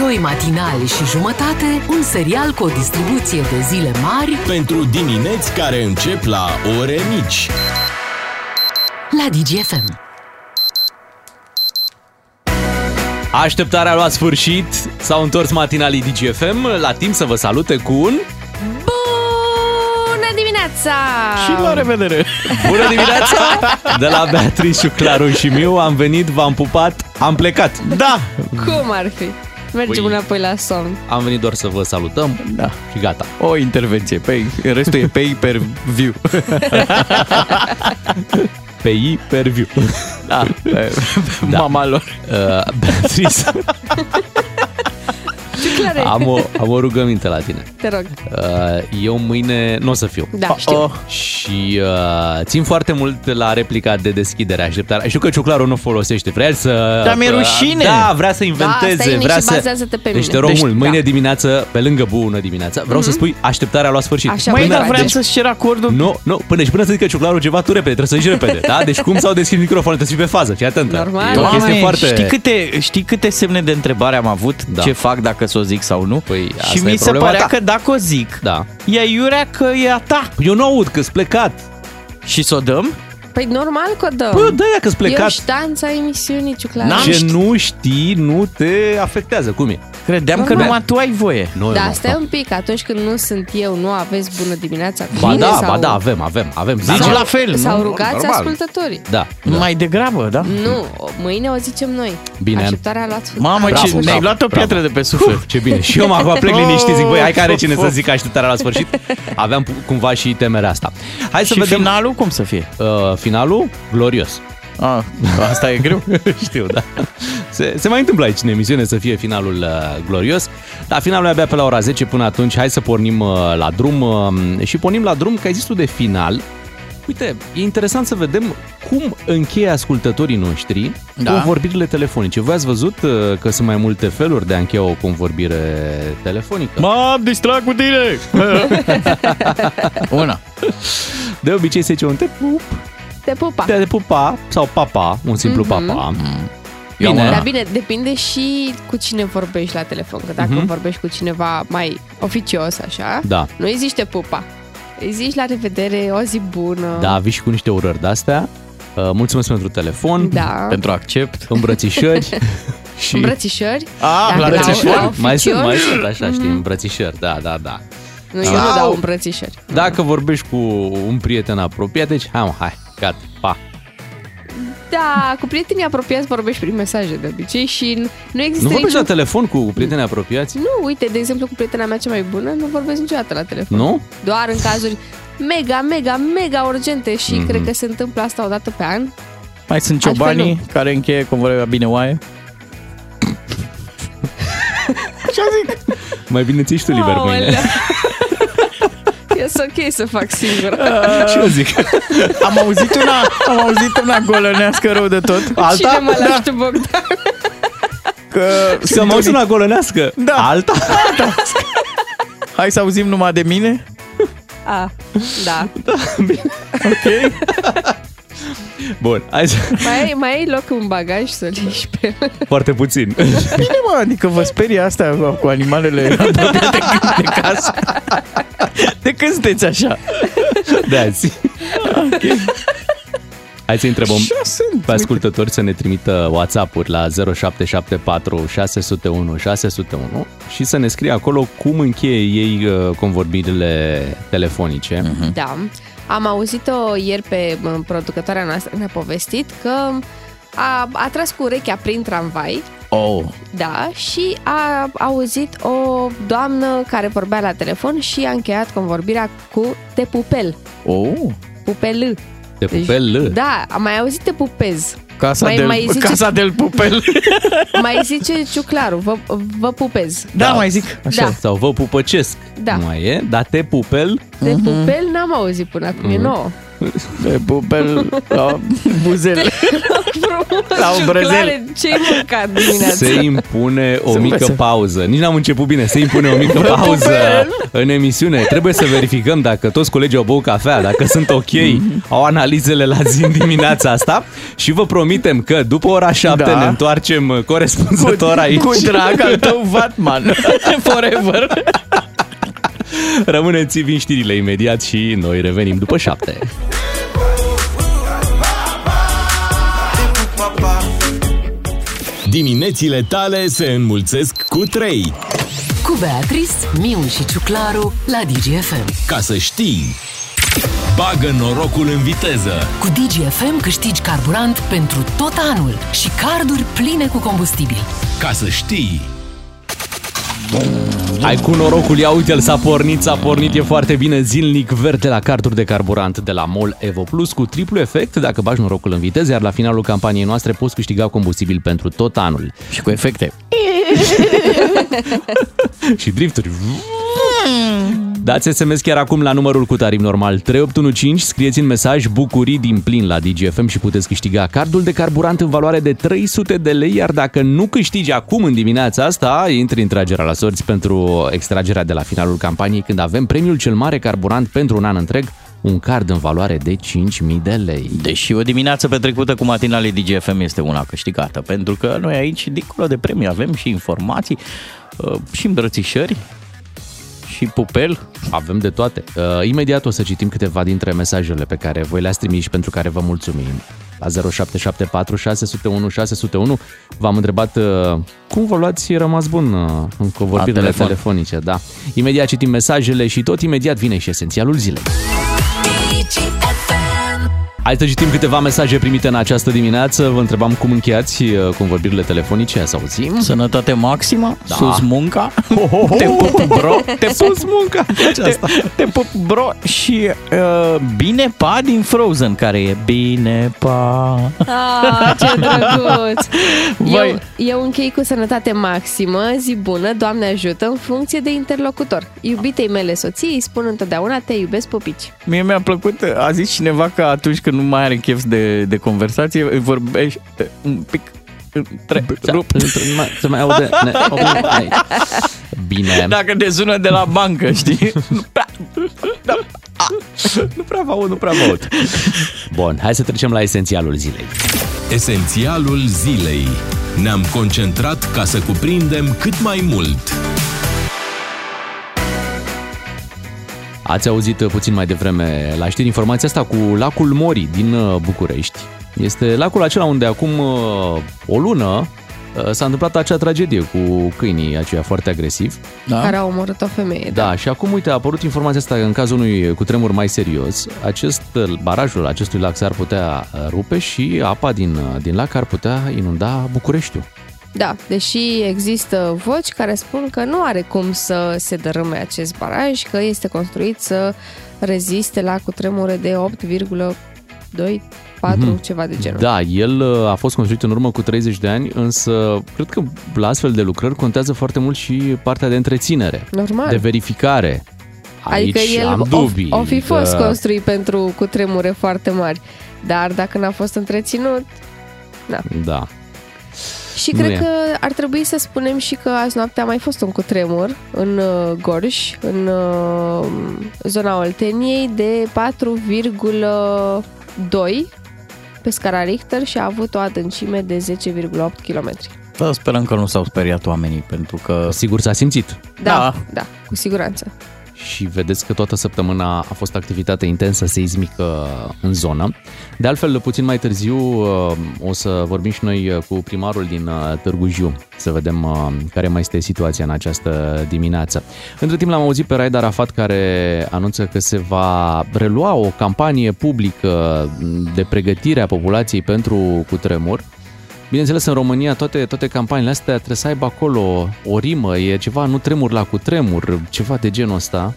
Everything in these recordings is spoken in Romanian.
Doi matinali și jumătate, un serial cu o distribuție de zile mari Pentru dimineți care încep la ore mici. la DGFM. Așteptarea a luat sfârșit, s-au întors matinalii DGFM la timp să vă salute cu un... Bună dimineața! Și la revedere! Bună dimineața! De la Beatrice, Claru și Miu am venit, v-am pupat, am plecat. Da! Cum ar fi? Mergem Păi- înapoi la somn. Am venit doar să vă salutăm Da. și gata. O intervenție. Pe, restul e pay per view. Pe I per view. Da. da. Mama lor. Uh, Beatrice, Ce clare? am o, am o rugăminte la tine. Te rog. Uh, eu mâine nu o să fiu. Da, știu. Oh, Și uh, țin foarte mult la replica de deschidere, așteptare. Știu că Ciuclaru nu folosește, vrea el să... Dar mi-e rușine. Da, vrea să Da, inventeze, stai vrea și să... bazează-te pe deci te mine. rog Deci, mult, mâine da. dimineață, pe lângă bună dimineața, vreau să spui așteptarea la sfârșit. Așa, Măi, Până- dar vreau deci- să-ți cer acordul. Nu, nu, până și până să zică Ciuclaru ceva, tu repede, trebuie să zici repede, da? Deci cum s-au deschis microfonul, trebuie să fii pe fază, fii atentă. Normal. E o chestie Doamne, foarte... știi, câte, știi câte semne de întrebare am avut? Da. Ce fac dacă să o zic sau nu? Păi, asta și e mi se problema părea ta. că dacă o zic, Da. e iurea că e a ta. Eu nu aud că-s plecat. Și să o dăm? Păi normal că o dăm. Bă, dă-ia că-s E o plecat. ștanță a emisiunii, Ciuclaru. N-am Ce ști- nu știi, nu te afectează. Cum e? Credeam că Normal. numai tu ai voie. Nu, Da, nu, stai nu. un pic, atunci când nu sunt eu, nu aveți bună dimineața cu Ba mine da, sau... ba da, avem, avem, avem. Dar Zice. nu la fel, Sau nu? rugați Normal. ascultătorii. Da, da. Mai degrabă, da? Nu, mâine o zicem noi. Bine. Așteptarea a luat Mamă, a ce luat- ne-ai luat o bravo. piatră de pe suflet. Ce bine. Și eu mă acum plec liniștit, zic, băi, hai care cine Of, să of. zic așteptarea la sfârșit. Aveam pu- cumva și temerea asta. Hai să Și vedem finalul cum să fie? Uh, finalul glorios. Ah, asta e greu. Știu, da. Se, se mai întâmplă aici în emisiune să fie finalul uh, glorios. Dar finalul e abia pe la ora 10 până atunci. Hai să pornim uh, la drum uh, și pornim la drum că ai zis tu de final. Uite, e interesant să vedem cum încheie ascultătorii noștri Da. convorbirile telefonice. Voi ați văzut uh, că sunt mai multe feluri de a încheia o convorbire telefonică? M-am distrat cu tine! Una. De obicei se zice un te pup, Te pupa. te pupa sau papa, un simplu Mhm. papa. Ia Bine. una. Dar bine, depinde și cu cine vorbești la telefon. Că dacă vorbești cu cineva mai oficios, așa, Mhm. Da. nu îi zici te pupa. Îi zici la revedere, o zi bună. Da, vii și cu niște urări de-astea. Uh, mulțumesc pentru telefon. Da. Pentru accept. îmbrățișări și Îmbrățișări. Ah, Dacă la la- telefon? la mai sunt, mai oficios, sunt așa, știi, îmbrățișări, da, da, da. Nu, eu nu dau îmbrățișări. Dacă vorbești cu un prieten apropiat, deci hai, mă, hai, gata, pa. Da, cu prietenii apropiați vorbești prin mesaje de obicei și n- nu există Nu vorbești la niciun... telefon cu prieteni apropiați? Nu, uite, de exemplu, cu prietena mea cea mai bună, nu vorbesc niciodată la telefon. Nu? Doar în cazuri mega, mega, mega urgente și Mhm. cred că se întâmplă asta o dată pe an. Mai sunt Altfel ciobanii care încheie convorbia bine oaie. Mai bine ți tu liber mâine. Aolea. E ok să fac singur. Și eu zic. Am auzit una, am auzit una golănească rău de tot. Cine mă lași tu, Bogdan? Că Să mă auzi una golănească. Da. Alta? Hai să auzim numai de mine? A, da. Ok. Bun, hai să... Mai ai, mai ai loc în bagaj să-l ieși pe Foarte puțin. Bine, mă, adică vă sperie asta cu, cu animalele apropiate de casă. De când sunteți așa? De azi. Hai să întrebăm Așa sunt. pe ascultători să ne trimită WhatsApp-uri la 0774 601 601 și să ne scrie acolo cum încheie ei uh, convorbirile telefonice. Mhm. Da. Am auzit-o ieri pe m, producătoarea noastră, ne-a povestit că a, a tras cu urechea prin tramvai, Oh, da, și a auzit o doamnă care vorbea la telefon și a încheiat convorbirea cu te pupel, oh. pupel. Te pupel? Da, am mai auzit te pupez. Casa, Mai- del, mai zice- casa del pupel. Mai zice Ciuclaru, vă, vă pupez. Da, mai zic. Așa. Da. Sau vă pupăcesc. Da. Mai e, dar te pupel De pupel n-am auzit până acum, e nouă. De pupel la buzele. La obrăzele. Clare, ce-ai mâncat dimineața? Se impune o Să mică învețe. pauză. Nici n-am început bine. Se impune o mică pauză în emisiune. Trebuie să verificăm dacă toți colegii au băut cafea, dacă sunt ok, au analizele la zi în dimineața asta și vă promitem că după ora 7 Da. ne întoarcem corespunzător aici. Cu drag al tău, Vatman. Forever. Rămâneți, vin știrile imediat și noi revenim după 7. Diminețile tale se înmulțesc cu 3. Cu Beatrice, Miu și Ciuclaru la DGFM. Ca să știi, bagă norocul în viteză. Cu DGFM câștigi carburant pentru tot anul și carduri pline cu combustibil. Ca să știi, Hai cu norocul, ia uite-l, s-a pornit, s-a pornit, e foarte bine zilnic verde la carduri de carburant de la MOL Evo Plus cu triplu efect dacă bagi norocul în viteză, iar la finalul campaniei noastre poți câștiga combustibil pentru tot anul. Și cu efecte. și drifturi. Dați SMS chiar acum la numărul cu tarif normal 3815, scrieți în mesaj bucurii din plin la DGFM și puteți câștiga cardul de carburant în valoare de 300 de lei, iar dacă nu câștigi acum în dimineața asta, intri în tragerea la sorți pentru extragerea de la finalul campaniei când avem premiul cel mare carburant pentru un an întreg, un card în valoare de 5.000 de lei. Deși o dimineață petrecută cu matinale DGFM este una câștigată, pentru că noi aici, dincolo de premii, avem și informații uh, și îmbrățișări și pupel. Avem de toate. Uh, imediat o să citim câteva dintre mesajele pe care voi le-ați trimis și pentru care vă mulțumim. La 0774 601 601 v-am întrebat uh, cum vă luați rămas bun uh, în convorbirile telefon. telefonice. Da. Imediat citim mesajele și tot imediat vine și esențialul zilei. Hai să citim câteva mesaje primite în această dimineață. Vă întrebam cum încheiați uh, convorbirile telefonice, să auzim. Sănătate maximă, Da. sus munca, te pup bro, te Sus munca! te, te pup bro și uh, bine pa din Frozen, care e bine pa. Ah, ce drăguț! Vai. Eu, eu închei cu sănătate maximă, zi bună, Doamne ajută, în funcție de interlocutor. Iubitei mele soții îi spun întotdeauna te iubesc pupici. Mie mi-a plăcut, a zis cineva că atunci când nu mai are chef de, de conversație, îi vorbești un pic între, rup. Să mai aude. Ne, oprim aici. Bine. Dacă te sună de la bancă, știi? Nu prea- da. Nu prea vă aud, nu prea vă aud. Bun, hai să trecem la esențialul zilei. esențialul zilei. Ne-am concentrat ca să cuprindem cât mai mult. Ați auzit uh, puțin mai devreme la știri informația asta cu lacul Mori din uh, București. Este lacul acela unde acum uh, o lună uh, s-a întâmplat acea tragedie cu câinii aceia foarte agresivi. Da? Care a omorât o femeie. Da, și acum, uite, a apărut informația asta că în cazul unui cutremur mai serios, acest uh, barajul acestui lac s-ar putea uh, rupe și apa din, uh, din lac ar putea inunda Bucureștiul. Da, deși există voci care spun că nu are cum să se dărâme acest baraj, că este construit să reziste la cutremure de 8,2 4, Mhm. ceva de genul. Da, el uh, a fost construit în urmă cu 30 de ani, însă cred că la astfel de lucrări contează foarte mult și partea de întreținere, Normal. de verificare. Aici adică el am o, dubii. o fi fost că- construit pentru cutremure foarte mari, dar dacă n-a fost întreținut... Da. Și Nu cred e. că ar trebui să spunem și că azi noapte a mai fost un cutremur în uh, Gorj, în uh, zona Olteniei, de 4,2 pe scara Richter și a avut o adâncime de 10,8 km. Da, sperăm că nu s-au speriat oamenii, pentru că... Sigur s-a simțit. Da, Da. da, cu siguranță. Și vedeți că toată săptămâna a fost activitate intensă seismică în zonă. De altfel, puțin mai târziu uh, o să vorbim și noi cu primarul din uh, Târgu Jiu, să vedem uh, care mai este situația în această dimineață. Între timp l-am auzit pe Raed Arafat care anunță că se va relua o campanie publică de pregătire a populației pentru cutremur. Bineînțeles, în România toate, toate campaniile astea trebuie să aibă acolo o rimă, e ceva, nu tremur la cutremur, ceva de genul ăsta.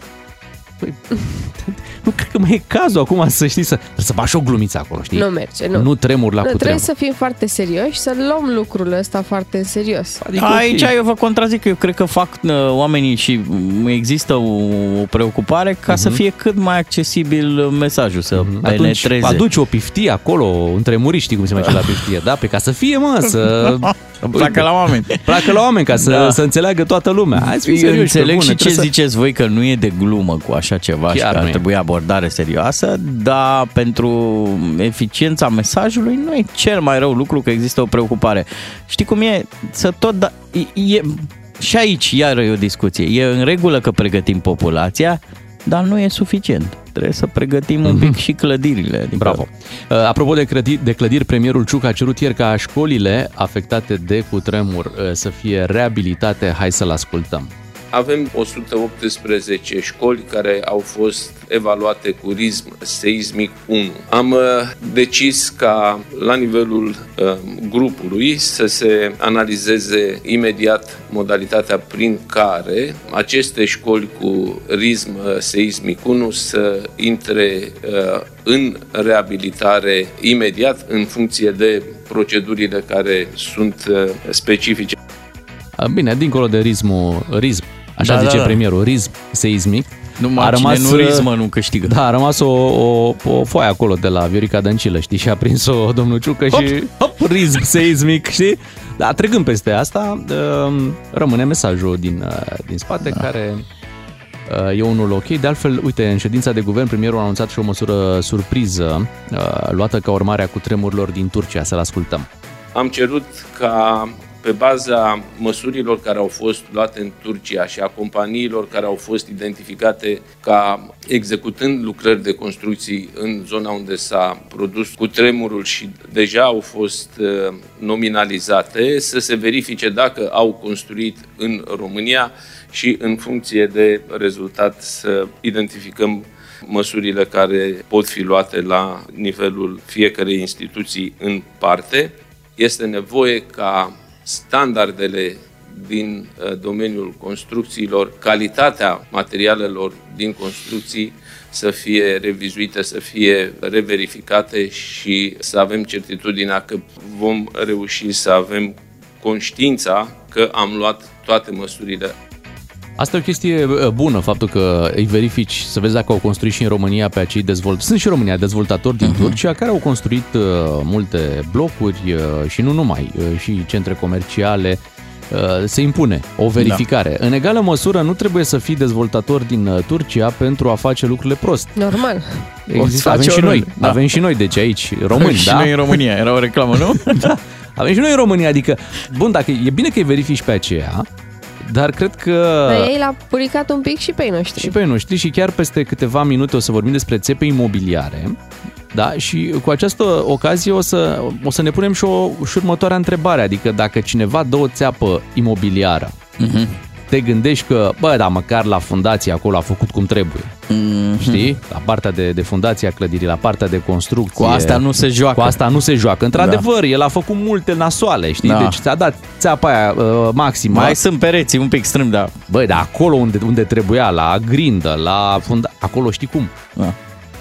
Păi, nu cred că mai e cazul acum să știi să, să bagi și o glumiță acolo, știi? Nu merge, nu. Nu tremur la nu, cutremur. trebuie să fim foarte serioși și să luăm lucrul ăsta foarte în serios. Adică, Aici ok. eu vă contrazic, eu cred că fac uh, oamenii și mm, există o, o preocupare ca să fie cât mai accesibil uh, mesajul, să Mhm. Atunci penetreze. aduci o piftie acolo, între muri, știi cum se merge la piftie, da? Pe ca să fie, mă, să... Placă la oameni. Placă la oameni, ca să, Da. să înțeleagă toată lumea. Hai să fim Eu serioși, pe înțeleg bune, și ce trebuie să- ziceți voi că nu e de glumă cu așa ceva și Chiar că ar nu e. trebui abordare serioasă, dar pentru eficiența mesajului nu e cel mai rău lucru că există o preocupare. Știi cum e? Să tot da... e, e, și aici iară e o discuție. E în regulă că pregătim populația, dar nu e suficient. Trebuie să pregătim un pic și clădirile. Adică Bravo. Uh, Apropo de clădiri, de clădiri, premierul Ciuc a cerut ieri ca școlile afectate de cutremur uh, să fie reabilitate. Hai să-l ascultăm. Avem 118 școli care au fost evaluate cu risc seismic 1. Am uh, decis ca la nivelul uh, grupului să se analizeze imediat modalitatea prin care aceste școli cu risc uh, seismic 1 să intre uh, în reabilitare imediat în funcție de procedurile care sunt uh, specifice. Uh, Bine, dincolo de ritmul, ritm, așa Da, zice da, da. premierul, ritm, seismic, Numai a rămas, cine nu uh, rizmă nu câștigă. Da, a rămas o, o, o foaie acolo de la Viorica Dăncilă, știi, și a prins-o domnul Ciucă și hop, ritm seismic, știi? Da, trecând peste asta, um, rămâne mesajul din, uh, din spate, da. care uh, e unul ok. De altfel, uite, în ședința de guvern, premierul a anunțat și o măsură surpriză uh, luată ca urmare a cutremurilor din Turcia. Să-l ascultăm. Am cerut ca pe baza măsurilor care au fost luate în Turcia și a companiilor care au fost identificate ca executând lucrări de construcții în zona unde s-a produs cutremurul și deja au fost uh, nominalizate, să se verifice dacă au construit în România și în funcție de rezultat să identificăm măsurile care pot fi luate la nivelul fiecarei instituții în parte. Este nevoie ca standardele din uh, domeniul construcțiilor, calitatea materialelor din construcții să fie revizuite, să fie reverificate și să avem certitudinea că vom reuși să avem conștiința că am luat toate măsurile Asta e o chestie uh, bună, faptul că îi verifici să vezi dacă au construit și în România pe acei dezvoltatori. Sunt și în România dezvoltatori din uh-huh. Turcia care au construit uh, multe blocuri uh, și nu numai, uh, și centre comerciale. Uh, se impune o verificare. Da. În egală măsură, nu trebuie să fii dezvoltator din uh, Turcia pentru a face lucrurile prost. Normal. Există, avem face și noi, oriunde, da. avem și noi, deci aici, români, și da? noi în România, era o reclamă, nu? da. Avem și noi în România, adică, bun, dacă e bine că îi verifici pe aceea, dar cred că... Dar ei l-a puricat un pic și pe ei noștri. Și pe ei noștri și chiar peste câteva minute o să vorbim despre țepe imobiliare. Da, și cu această ocazie o să, o să ne punem și, o, și următoarea întrebare, adică dacă cineva dă o țeapă imobiliară, Mhm. Te gândești că, bă, da, măcar la fundație acolo a făcut cum trebuie. Mhm. Știi? La partea de, de fundație a clădirii, la partea de construcție. Cu asta nu se joacă. Cu asta nu se joacă. Într-adevăr, el a făcut multe nasoale, știi? Da. Deci ți-a dat țeapa aia uh, maximă. Mai sunt pereții un pic strâmbi, da. Băi, dar acolo unde, unde trebuia, la grindă, la funda... acolo știi cum? da.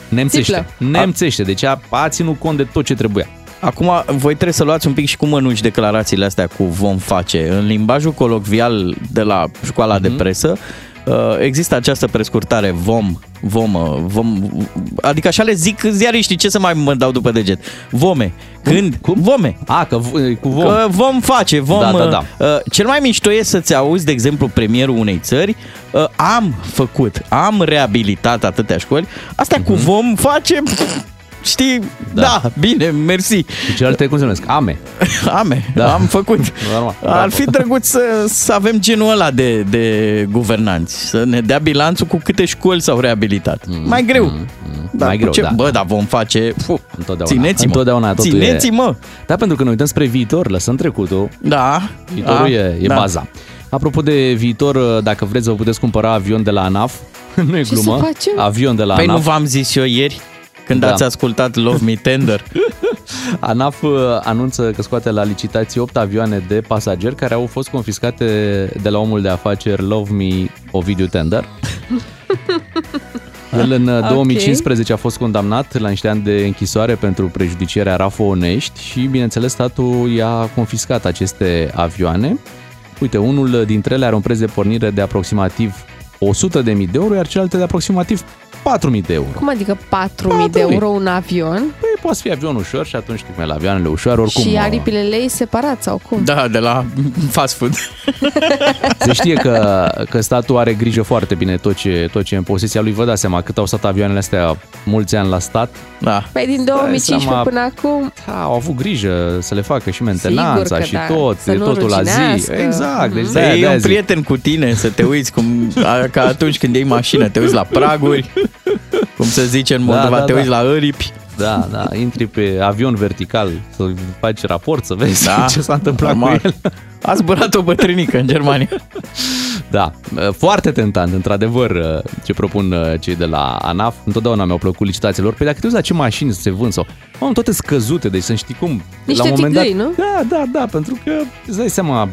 Nemțește. Țiplă. Nemțește. Deci a, a ținut cont de tot ce trebuia. Acum, voi trebuie să luați un pic și cum mănuși declarațiile astea cu vom face. În limbajul colocvial de la școala de presă, uh, există această prescurtare vom, vom, uh, vom, adică așa le zic ziariștii, ce să mai mă dau după deget? Vome. Când? Cum? Vome. A, că v- cu vom. Că vom face, vom... Da, da, da. Uh, cel mai mișto e să-ți auzi, de exemplu, premierul unei țări, uh, am făcut, am reabilitat atâtea școli, astea cu vom face... Știi, da. Da. da, bine, mersi. Și celelalte cum se numesc? Ame. Ame, Da. da. am făcut. Normal. Ar fi drăguț să, să avem genul ăla de, de guvernanți, să ne dea bilanțul cu câte școli s-au reabilitat. Mm, mai greu. Mm, da, mai cu greu, ce? da. Bă, dar vom face... Fu, Întotdeauna. țineți-mă. Întotdeauna totul Țineți-mă. Da, pentru că ne uităm spre viitor, lăsăm trecutul. Da. Viitorul da, e, e da. baza. Apropo de viitor, dacă vreți, vă puteți cumpăra avion de la ANAF. nu e Ce glumă. să facem? Avion de la Păi nu ANAF. v-am zis eu ieri? Când Da. ați ascultat Love Me Tender. ANAF uh, anunță că scoate la licitație 8 avioane de pasageri care au fost confiscate de la omul de afaceri Love Me Ovidiu Tender. El în uh, 2015 a fost condamnat la niște ani de închisoare pentru prejudicierea RAFO Onești și, bineînțeles, statul i-a confiscat aceste avioane. Uite, unul dintre ele are un preț de pornire de aproximativ 100.000 de euro, iar celelalte de aproximativ 4.000 de euro. Cum adică 4.000 de 4.000? euro un avion Păi poate fi avion ușor și atunci știi cum e la avioanele ușoare, oricum... și uh, aripile lei separat sau cum? Da, de la fast food. Se știe că, că statul are grijă foarte bine tot ce, tot ce e în posesia lui. Vă dați seama cât au stat avioanele astea mulți ani la stat. Da. Păi din 2015 seama- până acum Da, au avut grijă să le facă și mentenanța că și da, tot, să nu totul la zi. ruginească. Exact, deci Mhm. Să de-aia- iei de-aia un zic. prieten cu tine, să te uiți cum, a- ca atunci când iei mașină, te uiți la praguri, cum se zice în Da, Moldova, da, te da. uiți la aripi. Da, da, intri pe avion vertical să faci raport, să vezi Da, ce s-a întâmplat normal. cu el. A zburat o bătrânică în Germania. Da, foarte tentant, într-adevăr, ce propun uh, cei de la ANAF. Întotdeauna mi-au plăcut licitațiile lor. Păi dacă te uiți la ce mașini se vând sau... Am toate scăzute, deci să știi cum... Niște la un moment dat, tigăi, nu? Da, da, da, pentru că îți dai seama,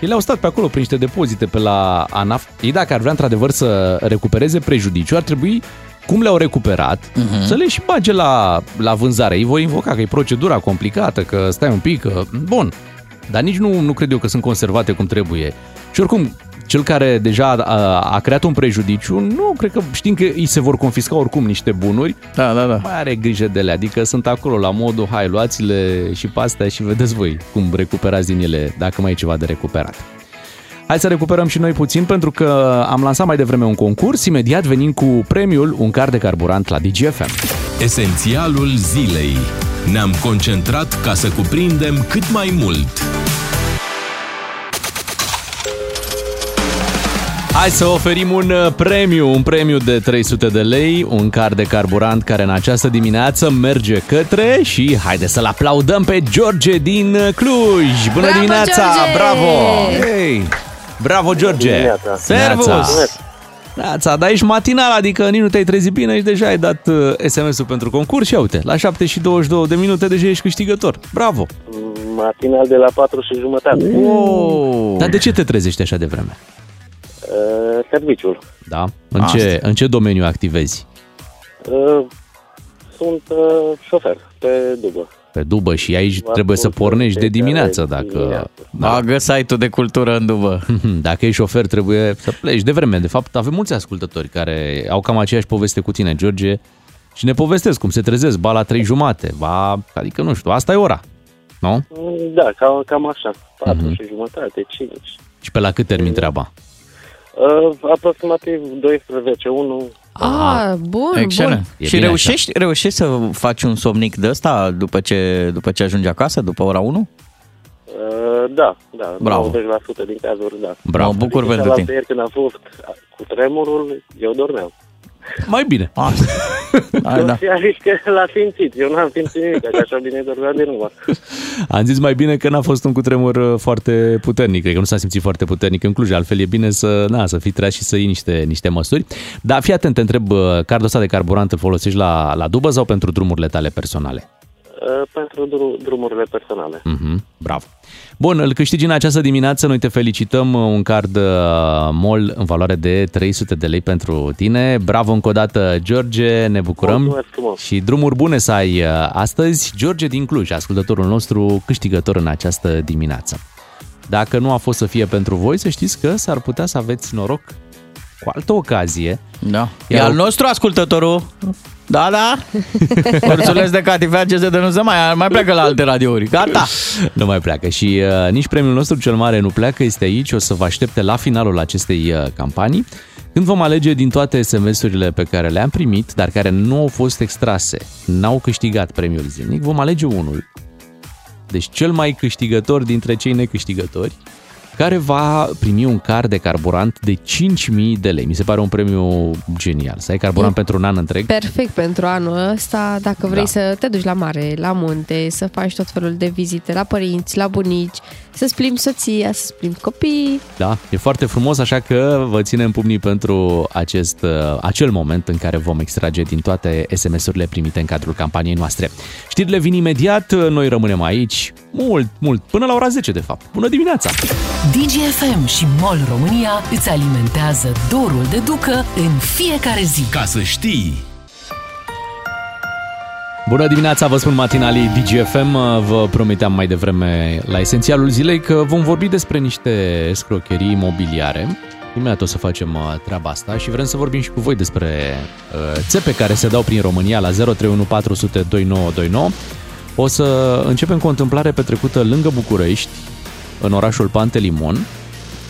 ele au stat pe acolo prin niște depozite pe la ANAF. Ei dacă ar vrea într-adevăr să recupereze prejudiciu, ar trebui cum le-au recuperat, uh-huh. să le și bage la, la vânzare. Ei vor invoca că e procedura complicată, că stai un pic, că... Bun, dar nici nu, nu cred eu că sunt conservate cum trebuie. Și oricum, cel care deja a, a creat un prejudiciu, nu cred că știm că îi se vor confisca oricum niște bunuri, Da, da, da. mai are grijă de ele, adică sunt acolo la modul, hai, luați-le și pe astea și vedeți voi cum recuperați din ele, dacă mai e ceva de recuperat. Hai să recuperăm și noi puțin pentru că am lansat mai devreme un concurs, imediat venim cu premiul, un car de carburant la DGFM. Esențialul zilei. Ne-am concentrat ca să cuprindem cât mai mult. Hai să oferim un uh, premiu, un premiu de 300 de lei, un car de carburant care în această dimineață merge către și haide să-l aplaudăm pe George din uh, Cluj. Bună Bravo, dimineața, George! bravo! Hey! Bravo, George! dimineața. Servus! Neața. Neața, dar ești matinal, adică nici nu te-ai trezit bine și deja ai dat uh, SMS-ul pentru concurs și ia uite, la 7 și 22 de minute deja ești câștigător. Bravo! Matinal de la 4 și jumătate. Oh. Dar de ce te trezești așa de vreme? Uh, serviciul. Da? În ce, în ce domeniu activezi? Uh, sunt uh, șofer pe dubă. Pe dubă și aici Vă trebuie să ascult pornești de fiecare dimineață dacă... dimineață. Bagă site-ul de cultură în dubă. Dacă ești șofer, trebuie să pleci de vreme. De fapt, avem mulți ascultători care au cam aceeași poveste cu tine, George, și ne povestesc cum se trezesc, ba la trei jumate, ba, adică nu știu, asta e ora, nu? Mm, Da, cam, cam așa. 4 Mhm. și jumătate, 5. Și pe la cât termin treaba? Uh, aproximativ 12, 1. Ah, bun, Excelent. bun. E Și bine reușești, reușești să faci un somnic de ăsta după ce, după ce ajungi acasă, după ora 1? Uh, da, da, Bravo. 90% din cazuri, da. Bravo. Mă bucur Adică pentru cealaltă tine. ieri când a fost cu tremurul, eu dormeam. Mai bine. Asta. Hai, da. Și a zis că l-a simțit. Eu n-am simțit nimic, că așa bine dormeam din urmă. Am zis mai bine că n-a fost un cutremur uh, foarte puternic, cred că nu s-a simțit foarte puternic în Cluj, altfel e bine să, na, să fii treaz și să iei niște, niște măsuri. Dar fii atent, te întreb, uh, cardul ăsta de carburant îl folosești la, la dubă sau pentru drumurile tale personale? Uh, pentru dru- drumurile personale. Mhm, bravo. Bun, îl câștigi în această dimineață. Noi te felicităm. Un card uh, MOL în valoare de 300 de lei pentru tine. Bravo încă o dată, George. Ne bucurăm. Mulțumesc frumos. Și drumuri bune să ai uh, astăzi. George din Cluj, ascultătorul nostru, câștigător în această dimineață. Dacă nu a fost să fie pentru voi, să știți că s-ar putea să aveți noroc cu altă ocazie. Da. E Iar al o- nostru ascultătorul. Da, da. Ursuleț de catifea ce se denunță mai, mai pleacă la alte radiouri. Gata. Nu mai pleacă și uh, nici premiul nostru cel mare nu pleacă, este aici, o să vă aștepte la finalul acestei uh, campanii, când vom alege din toate SMS-urile pe care le-am primit, dar care nu au fost extrase, n-au câștigat premiul zilnic, vom alege unul. Deci cel mai câștigător dintre cei necâștigători, care va primi un car de carburant de 5.000 de lei. Mi se pare un premiu genial. Să ai carburant E pentru un an întreg. Perfect pentru anul ăsta, dacă vrei Da. să te duci la mare, la munte, să faci tot felul de vizite la părinți, la bunici, să-ți plimbi soția, să-ți plimbi copiii. Da, e foarte frumos, așa că vă ținem pumnii pentru acest, uh, acel moment în care vom extrage din toate SMS-urile primite în cadrul campaniei noastre. Știrile vin imediat, noi rămânem aici mult, mult, până la ora 10 de fapt. Bună dimineața! DGFM și MOL România îți alimentează dorul de ducă în fiecare zi. Ca să știi! Bună dimineața, vă spun matinalii DGFM. Vă prometeam mai devreme la esențialul zilei că vom vorbi despre niște scrocherii imobiliare. Imediat o să facem uh, treaba asta și vrem să vorbim și cu voi despre uh, țepe care se dau prin România la 031402929. O să începem cu o întâmplare petrecută lângă București, în orașul Pantelimon,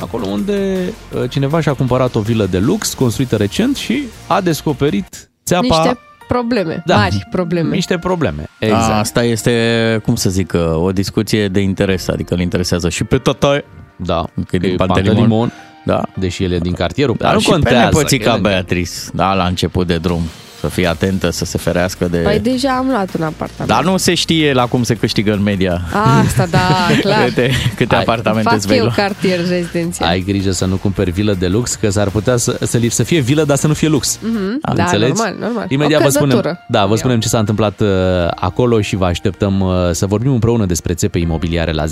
acolo unde uh, cineva și-a cumpărat o vilă de lux construită recent și a descoperit țeapa... Niște probleme, Da. mari probleme. Niște probleme, Exact. exact. Asta este, cum să zic, o discuție de interes, adică îl interesează și pe tata, Da, că e din că e Pantelimon. Pantelimon, da, deși el e din cartierul, dar nu și contează. pe nepoțica că e lângă. Beatrice, da, la început de drum, să fie atentă, să se ferească de... Păi deja am luat un apartament. Dar nu se știe la cum se câștigă în media. Asta, da, clar. Câte, câte Hai, apartamente îți Fac vei eu lua. cartier rezidențial. Ai grijă să nu cumperi vilă de lux, că s-ar putea să, să, li- să fie vilă, dar să nu fie lux. Mhm, Am da, înțeles? normal, normal. Imediat O vă spunem, căzătură. da, vă spunem ce s-a întâmplat uh, acolo și vă așteptăm uh, să vorbim împreună despre țepe imobiliare la 031402929.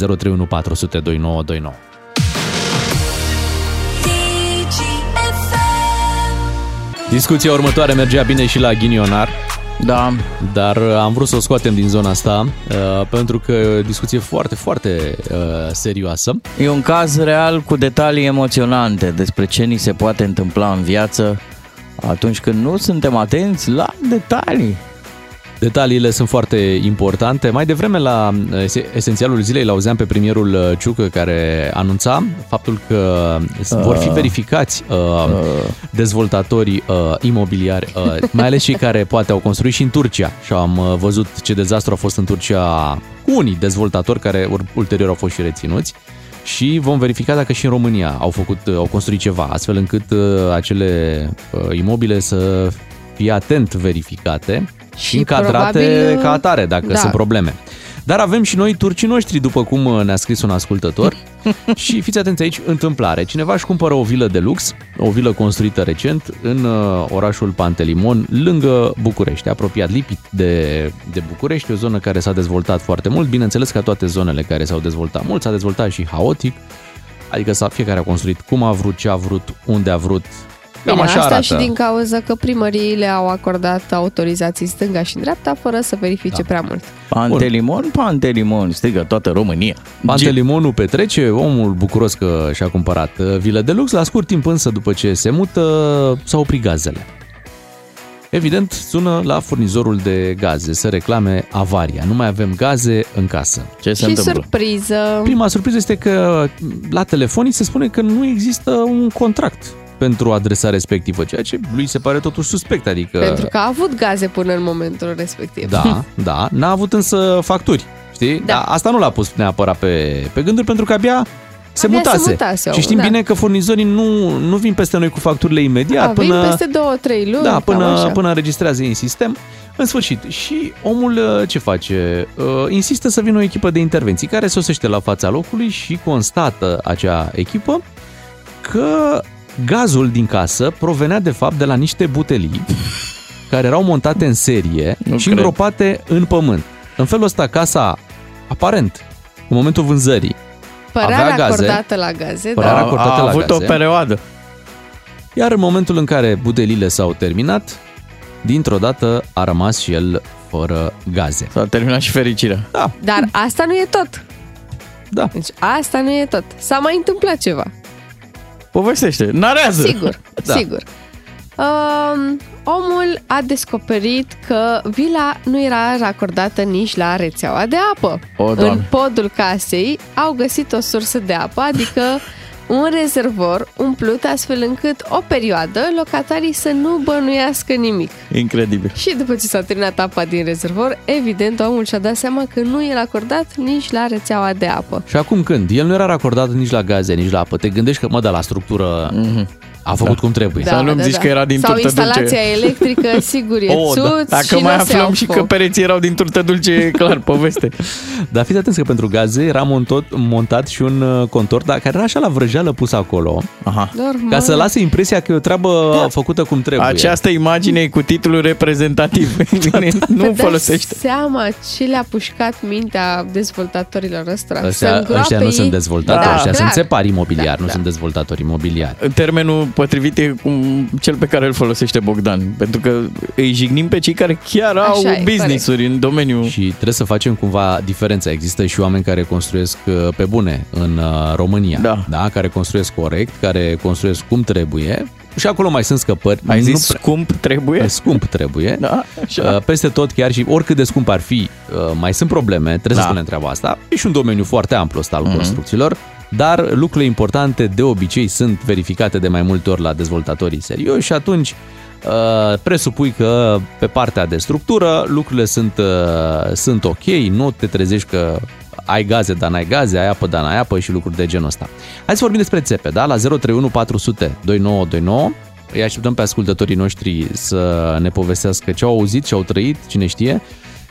Discuția următoare mergea bine și la ghinionar, Da, dar uh, am vrut să o scoatem din zona asta uh, pentru că e o discuție foarte, foarte uh, serioasă. e un caz real cu detalii emoționante despre ce ni se poate întâmpla în viață atunci când nu suntem atenți la detalii. Detaliile sunt foarte importante. Mai devreme la uh, ese- esențialul zilei l-auzeam pe premierul uh, Ciucă care anunța faptul că uh, vor fi verificați uh, dezvoltatorii uh, imobiliari, uh, mai ales cei care poate au construit și în Turcia. Și am uh, văzut ce dezastru a fost în Turcia cu unii dezvoltatori care ur- ulterior au fost și reținuți. Și vom verifica dacă și în România au făcut, uh, au construit ceva, astfel încât uh, acele uh, imobile să fie atent verificate și, Și încadrate probabil, ca atare dacă da. sunt probleme. Dar avem și noi turcii noștri, după cum uh, ne-a scris un ascultător. și fiți atenți aici, întâmplare. Cineva își cumpără o vilă de lux, o vilă construită recent în uh, orașul Pantelimon, lângă București, apropiat lipit de, de București, o zonă care s-a dezvoltat foarte mult. Bineînțeles că toate zonele care s-au dezvoltat mult, s-a dezvoltat și haotic. Adică s-a, fiecare a construit cum a vrut, ce a vrut, unde a vrut. Cam Bine, așa asta arată. și din cauza că primăriile au acordat autorizații stânga și în dreapta fără să verifice Da. prea mult. Pantelimon, Pantelimon, strigă toată România. Pantelimonul petrece, omul bucuros că și-a cumpărat uh, vilă de lux, la scurt timp însă după ce se mută s-au oprit gazele. Evident, sună la furnizorul de gaze să reclame avaria. Nu mai avem gaze în casă. Ce se și întâmplă? surpriză, Prima surpriză este că la telefon îi se spune că nu există un contract pentru adresa respectivă, ceea ce lui se pare totuși suspect, adică... pentru că a avut gaze până în momentul respectiv. Da, da, n-a avut însă facturi, știi? Da. Dar asta nu l-a pus neapărat pe, pe gânduri pentru că abia se Abia se mutase. mutase și știm omul, da. bine că furnizorii nu, nu vin peste noi cu facturile imediat Da, până, vin peste două, trei luni, da, cam până, așa. până înregistrează ei în sistem. În sfârșit, și omul uh, ce face? Uh, Insistă să vină o echipă de intervenții care sosește la fața locului și constată acea echipă că gazul din casă provenea de fapt de la niște butelii care erau montate în serie Nu și cred. îngropate în pământ. În felul ăsta, casa, aparent, în momentul vânzării, Părea avea gaze. racordată la gaze, Părea da. A, racortate a la avut gaze. o perioadă. iar în momentul în care butelile s-au terminat, dintr-o dată a rămas și el fără gaze. S-a terminat și fericirea. Da, Dar asta nu e tot. da. Deci asta nu e tot. S-a mai întâmplat ceva. Povestește, narează. Sigur, Da. sigur. Um, omul a descoperit că vila nu era racordată nici la rețeaua de apă. O, în Doamne. podul casei au găsit o sursă de apă, adică un rezervor umplut astfel încât o perioadă locatarii să nu bănuiască nimic. Incredibil. Și după ce s-a terminat apa din rezervor, evident omul și-a dat seama că nu e acordat nici la rețeaua de apă. Și acum când? El nu era racordat nici la gaze, nici la apă. Te gândești că, mă, da, la structură... Mhm. A făcut cum trebuie. Să nu-mi zici că era din Sau turtă dulce. instalația electrică, sigur, e O, da. țuț Dacă și mai nu se aflăm iau și foc. că pereții erau din turtă dulce, e clar, poveste. Dar fiți atenți că pentru gaze era montat, montat și un uh, contor, dar care era așa la vrăjeală pus acolo, Aha. Normal. ca să lase impresia că e o treabă da. făcută cum trebuie. Această imagine e cu titlul reprezentativ. Bine, nu Vă dați folosește. seama ce le-a pușcat mintea dezvoltatorilor ăstora? Să Ăștia, îngroape ăștia nu ei- sunt dezvoltatori, Da, ăștia clar. sunt țepari imobiliari, Da, nu da. sunt dezvoltatori imobiliari. Termenul potrivit e cum cel pe care îl folosește Bogdan, pentru că îi jignim pe cei care chiar au Așa e, business-uri în domeniu. Și trebuie să facem cumva diferența. Există și oameni care construiesc uh, pe bune în uh, România, Da. Da? care construiesc corect, care construiesc cum trebuie și acolo mai sunt scăpări. Ai Nu zis prea- scump trebuie? Scump trebuie. Da, așa. Uh, Peste tot, chiar și oricât de scump ar fi, uh, mai sunt probleme, trebuie Da. să spunem treaba asta. E și un domeniu foarte amplu ăsta al Mhm. construcțiilor, dar lucrurile importante de obicei sunt verificate de mai multe ori la dezvoltatorii serioși și atunci uh, presupui că pe partea de structură lucrurile sunt, uh, sunt ok, nu te trezești că ai gaze, dar n-ai gaze, ai apă, dar n-ai apă și lucruri de genul ăsta. Hai să vorbim despre țepe, da? La 031 400 2929 îi așteptăm pe ascultătorii noștri să ne povestească ce au auzit, ce au trăit, cine știe.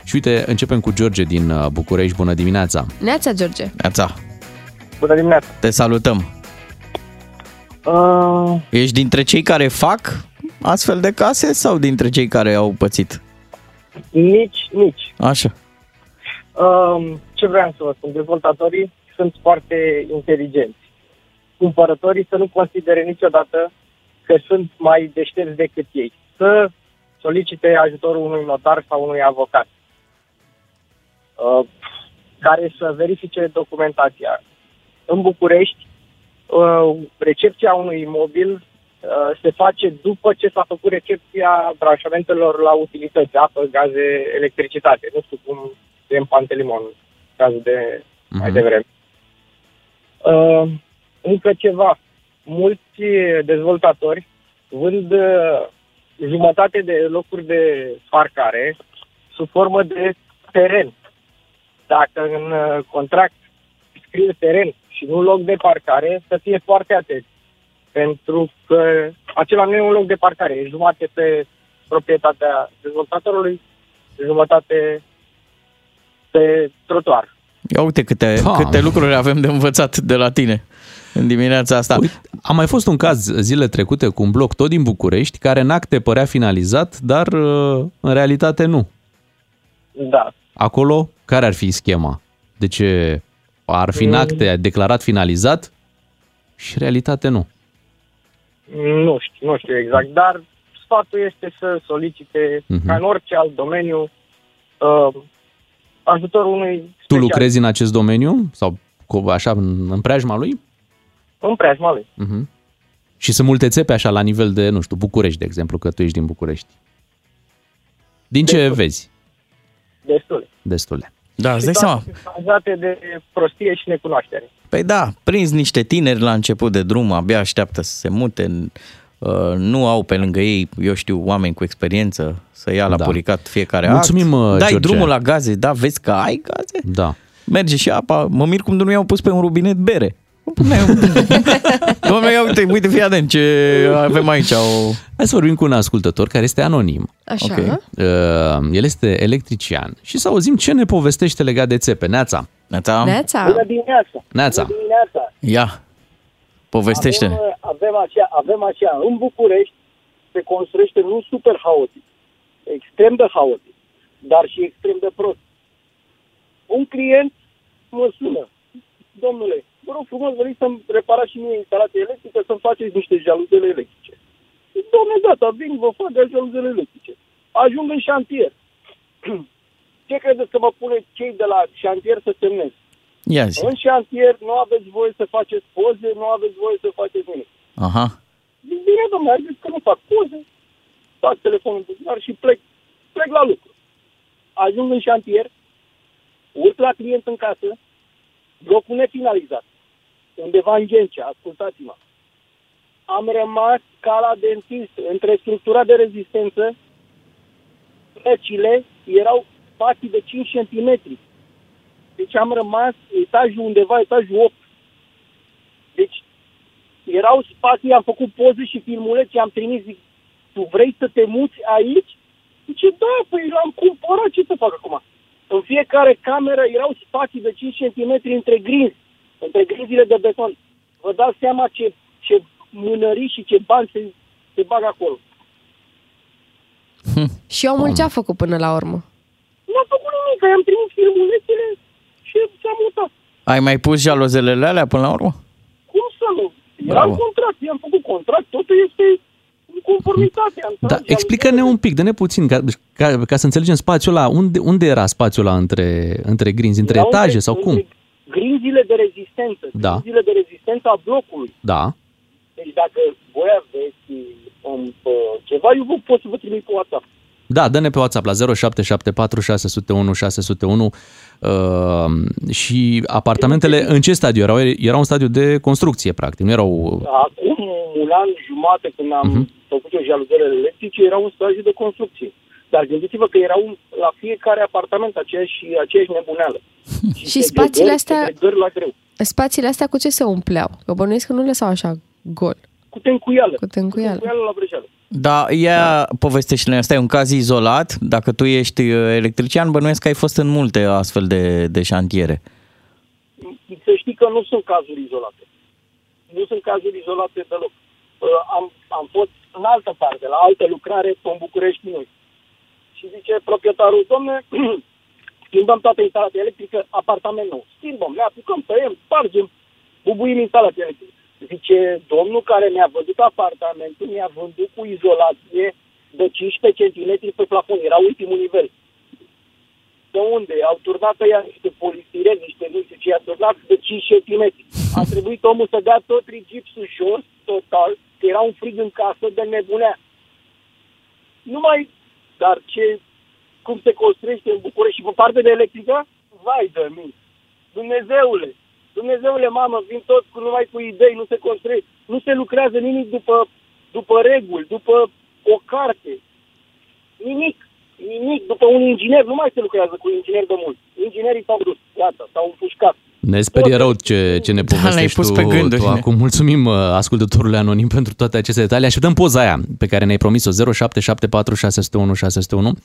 Și uite, începem cu George din uh, București. Bună dimineața! Neața, George. Neața, Bună dimineața. te salutăm. Uh, Ești dintre cei care fac astfel de case sau dintre cei care au pățit? nici, nici. Așa. Uh, ce vreau să vă spun? Dezvoltatorii sunt foarte inteligenți. Cumpărătorii să nu considere niciodată că sunt mai deștepți decât ei. Să solicite ajutorul unui notar sau unui avocat uh, care să verifice documentația. În București, uh, recepția unui imobil uh, se face după ce s-a făcut recepția branșamentelor la utilități, apă, gaze, electricitate. Nu știu cum e în Pantelimon, în cazul de mai Mhm. devreme. Uh, încă ceva. Mulți dezvoltatori vând uh, jumătate de locuri de parcare sub formă de teren. Dacă în uh, contract scrie teren și nu loc de parcare, să fie foarte atent. Pentru că acela nu e un loc de parcare, e jumate pe proprietatea dezvoltatorului, jumătate pe trotuar. Ia uite câte, Da. câte lucruri avem de învățat de la tine în dimineața asta. Uite, a mai fost un caz zile trecute cu un bloc tot din București, care în acte părea finalizat, dar uh, în realitate nu. Da. Acolo, care ar fi schema? De ce ar fi în acte declarat finalizat și în realitate nu? Nu știu, nu știu exact, dar sfatul este să solicite, Mhm. ca în orice alt domeniu, uh, ajutorul unui Tu specialist. lucrezi în acest domeniu? Sau cu, așa în, în preajma lui? În preajma lui. Uh-huh. Și sunt multe țepe așa la nivel de, nu știu, București, de exemplu, că tu ești din București. Din ce Destul. vezi? Destule. Destule. Da, îți Și dai seama. toate sunt cauzate de prostie și necunoaștere. Păi da, prins niște tineri la început de drum, abia așteaptă să se mute, uh, nu au pe lângă ei, eu știu, oameni cu experiență să ia la Da. puricat fiecare Mulțumim, act. uh, Dai George. drumul la gaze, da, vezi că ai gaze? Da. Merge și apa. Mă mir cum nu i-au pus pe un rubinet bere. Nu puneai un- Domnule, ia uite, uite, fii atent ce avem aici. O... Hai să vorbim cu un ascultător care este anonim. Așa. Ok. Uh, el este electrician și să auzim ce ne povestește legat de țepe. Neața. Neața, Neața. Bună dimineața! Neața. Bună dimineața! ia, povestește-ne. Avem, avem, așa, avem așa, în București se construiește nu super haotic, extrem de haotic, dar și extrem de prost. Un client mă sună, domnule, vă rog frumos, veniți să-mi reparați și mie instalația electrică, să-mi faceți niște jaluzele electrice. Zic, Domnule, gata, vin, vă fac de jaluzele electrice. Ajung în șantier. Ce credeți că mă pune cei de la șantier să semnez? Ia zi. În șantier nu aveți voie să faceți poze, nu aveți voie să faceți nimic. Aha. Zic, bine, domnule, haideți că nu fac poze, fac telefonul în buzunar și plec, plec la lucru. Ajung în șantier, urc la client în casă, blocul nefinalizat, undeva în Ghencea, ascultați-mă. Am rămas ca la dentist, între structura de rezistență, plăcile erau spații de 5 cm. Deci am rămas etajul undeva, etajul 8. Deci erau spații, am făcut poze și filmulețe, am trimis, zic, tu vrei să te muți aici? Zice, da, păi l-am cumpărat, ce să fac acum? În fiecare cameră erau spații de 5 cm între grinzi, între grinzile de beton. Vă dați seama ce, ce mânării și ce bani se, se bag acolo. Și omul ce a făcut până la urmă? Nu am făcut nimic, i-am trimis filmulețele și s-a mutat. Ai mai pus jalozelele alea până la urmă? Cum să nu? Era Bravo. în contract, i-am făcut contract, totul este în conformitate. Am Da, tras explică-ne un pic, dă-ne puțin, ca, ca, ca să înțelegem spațiul ăla. Unde, unde era spațiul ăla între, între grinzi? Între Erau etaje între- sau cum? între Grinzile de rezistență. Da. Grinzile de rezistență a blocului. Da. Deci dacă voi aveți um, uh, ceva, eu vă pot să vă trimit pe WhatsApp. Da, dă-ne pe WhatsApp la 0774 601 601 uh, și apartamentele în ce stadiu erau? Era un stadiu de construcție, practic, nu erau... Acum un an jumate când am Mhm. uh-huh. făcut eu jaluzelele electrice, era un stadiu de construcție. Dar gândiți-vă că erau la fiecare apartament aceeași, aceeași nebuneală. Și spațiile astea- segregări la greu. Spațiile astea cu ce se umpleau? Că bănuiesc că nu lăsau așa gol. Cu tencuială. Cu tencuială. Tencuială la vrăjeală. Da, ea povestește-ne, asta e un caz izolat. Dacă tu ești uh, electrician, bănuiesc că ai fost în multe astfel de, de șantiere. Să știi că nu sunt cazuri izolate. Nu sunt cazuri izolate deloc. Uh, Am, am fost în altă parte, la altă lucrare, pe în București noi. Și zice proprietarul, domne, schimbăm toată instalația electrică, apartament nou. Schimbăm, ne apucăm, tăiem, spargem, bubuim instalația electrică. Zice, domnul care mi-a văzut apartamentul, mi-a vândut cu izolație de 15 cm pe plafon. Era ultimul nivel. De unde? Au turnat ăia niște polistiren, niște nu știu ce, i-a turnat de 5 cm. A trebuit omul să dea tot rigipsul jos, total, că era un frig în casă de nebunea. Nu mai... Dar ce... Cum se construiește în București și pe partea de electrică? Vai de mine! Dumnezeule! Dumnezeule, mamă, vin tot cu numai cu idei, nu se construiește. Nu se lucrează nimic după, după reguli, după o carte. Nimic. Nimic. După un inginer. Nu mai se lucrează cu ingineri de mult. Inginerii s-au dus. Gata, s-au împușcat. Ne sperie rău ce, ce ne Da, l-ai povestești pus tu, pe gânduri. tu acum. Mulțumim uh, ascultătorului anonim pentru toate aceste detalii. Așteptăm poza aia pe care ne-ai promis-o 0774 601 601.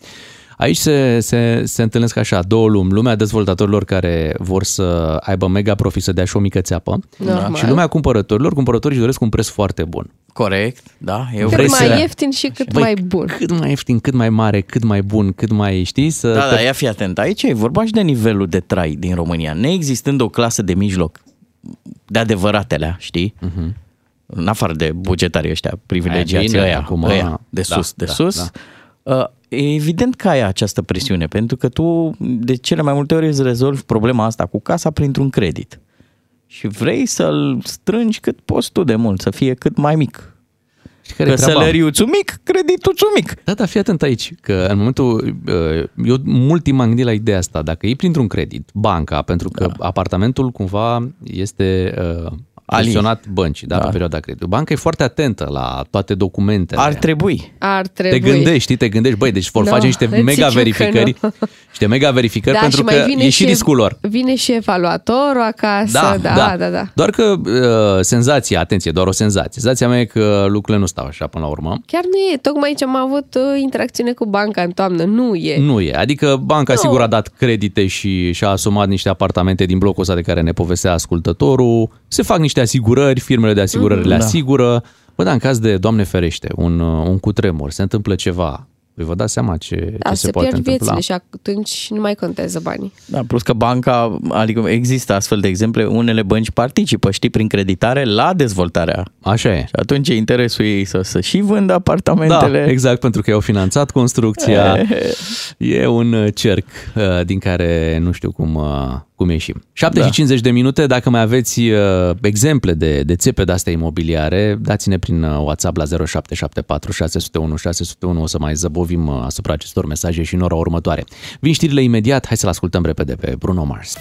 Aici se, se, se întâlnesc așa două lumi. Lumea dezvoltatorilor care vor să aibă mega profit, să dea și o mică țeapă. Normal. Și lumea cumpărătorilor. Cumpărătorii își doresc un preț foarte bun. Corect, da. Eu Cât Vrei să- mai ieftin și cât Băi, mai bun. Cât mai ieftin, cât mai mare, cât mai bun, cât mai știi să... Da, te- da, ia fi atent. Aici e vorba și de nivelul de trai din România. Neexistând o clasă de mijloc de adevăratele, știi? Uh-huh. În afară de bugetarii ăștia privilegiați, bine, ăia, acum, ăia, de da, sus, de da, sus. Uh, E evident că ai această presiune, pentru că tu de cele mai multe ori îți rezolvi problema asta cu casa printr-un credit. Și vrei să-l strângi cât poți tu de mult, să fie cât mai mic. Știi care Că e treaba? salariuțul mic, creditul mic. Da, da, fii atent aici, că în momentul, uh, eu mult timp m-am gândit la ideea asta, dacă iei printr-un credit, banca, pentru că da. apartamentul cumva este uh, gestionat băncii, da, Da. pe perioada creditului. Banca e foarte atentă la toate documentele. Ar trebui. Ar te trebui. gândești, știi, te gândești, băi, deci vor No, face niște îți zic mega eu că verificări, nu. niște mega verificări Da, pentru și mai că vine e și riscul lor. Vine și evaluatorul acasă, da, da, da. da. Doar că uh, senzația, atenție, doar o senzație. Senzația mea e că lucrurile nu stau așa până la urmă. Chiar nu e. Tocmai ce am avut uh, interacțiune cu banca în toamnă. Nu e. Nu e. Adică banca Nu. sigur a dat credite și și-a asumat niște apartamente din blocul ăsta de care ne povestea ascultătorul. Se fac niște asigurări, firmele de asigurări le da. asigură. Bă, da, în caz de, Doamne ferește, un, uh, un cutremur, se întâmplă ceva, Păi vă dați seama ce, Da, ce se, se, poate pierd întâmpla. viețile și atunci nu mai contează banii. Da, plus că banca, adică există astfel de exemple, unele bănci participă, știi, prin creditare la dezvoltarea. Așa e. Și atunci e interesul ei să, să și vândă Da, apartamentele. exact, pentru că au finanțat construcția. e un uh, cerc uh, din care nu știu cum, uh, cum ieșim. 7 Da. și 50 de minute, dacă mai aveți uh, exemple de, de țepe de astea imobiliare, dați-ne prin uh, WhatsApp la 0774 601 601, o să mai zăbovim uh, asupra acestor mesaje și în ora următoare. Vin știrile imediat, hai să-l ascultăm repede pe Bruno Mars.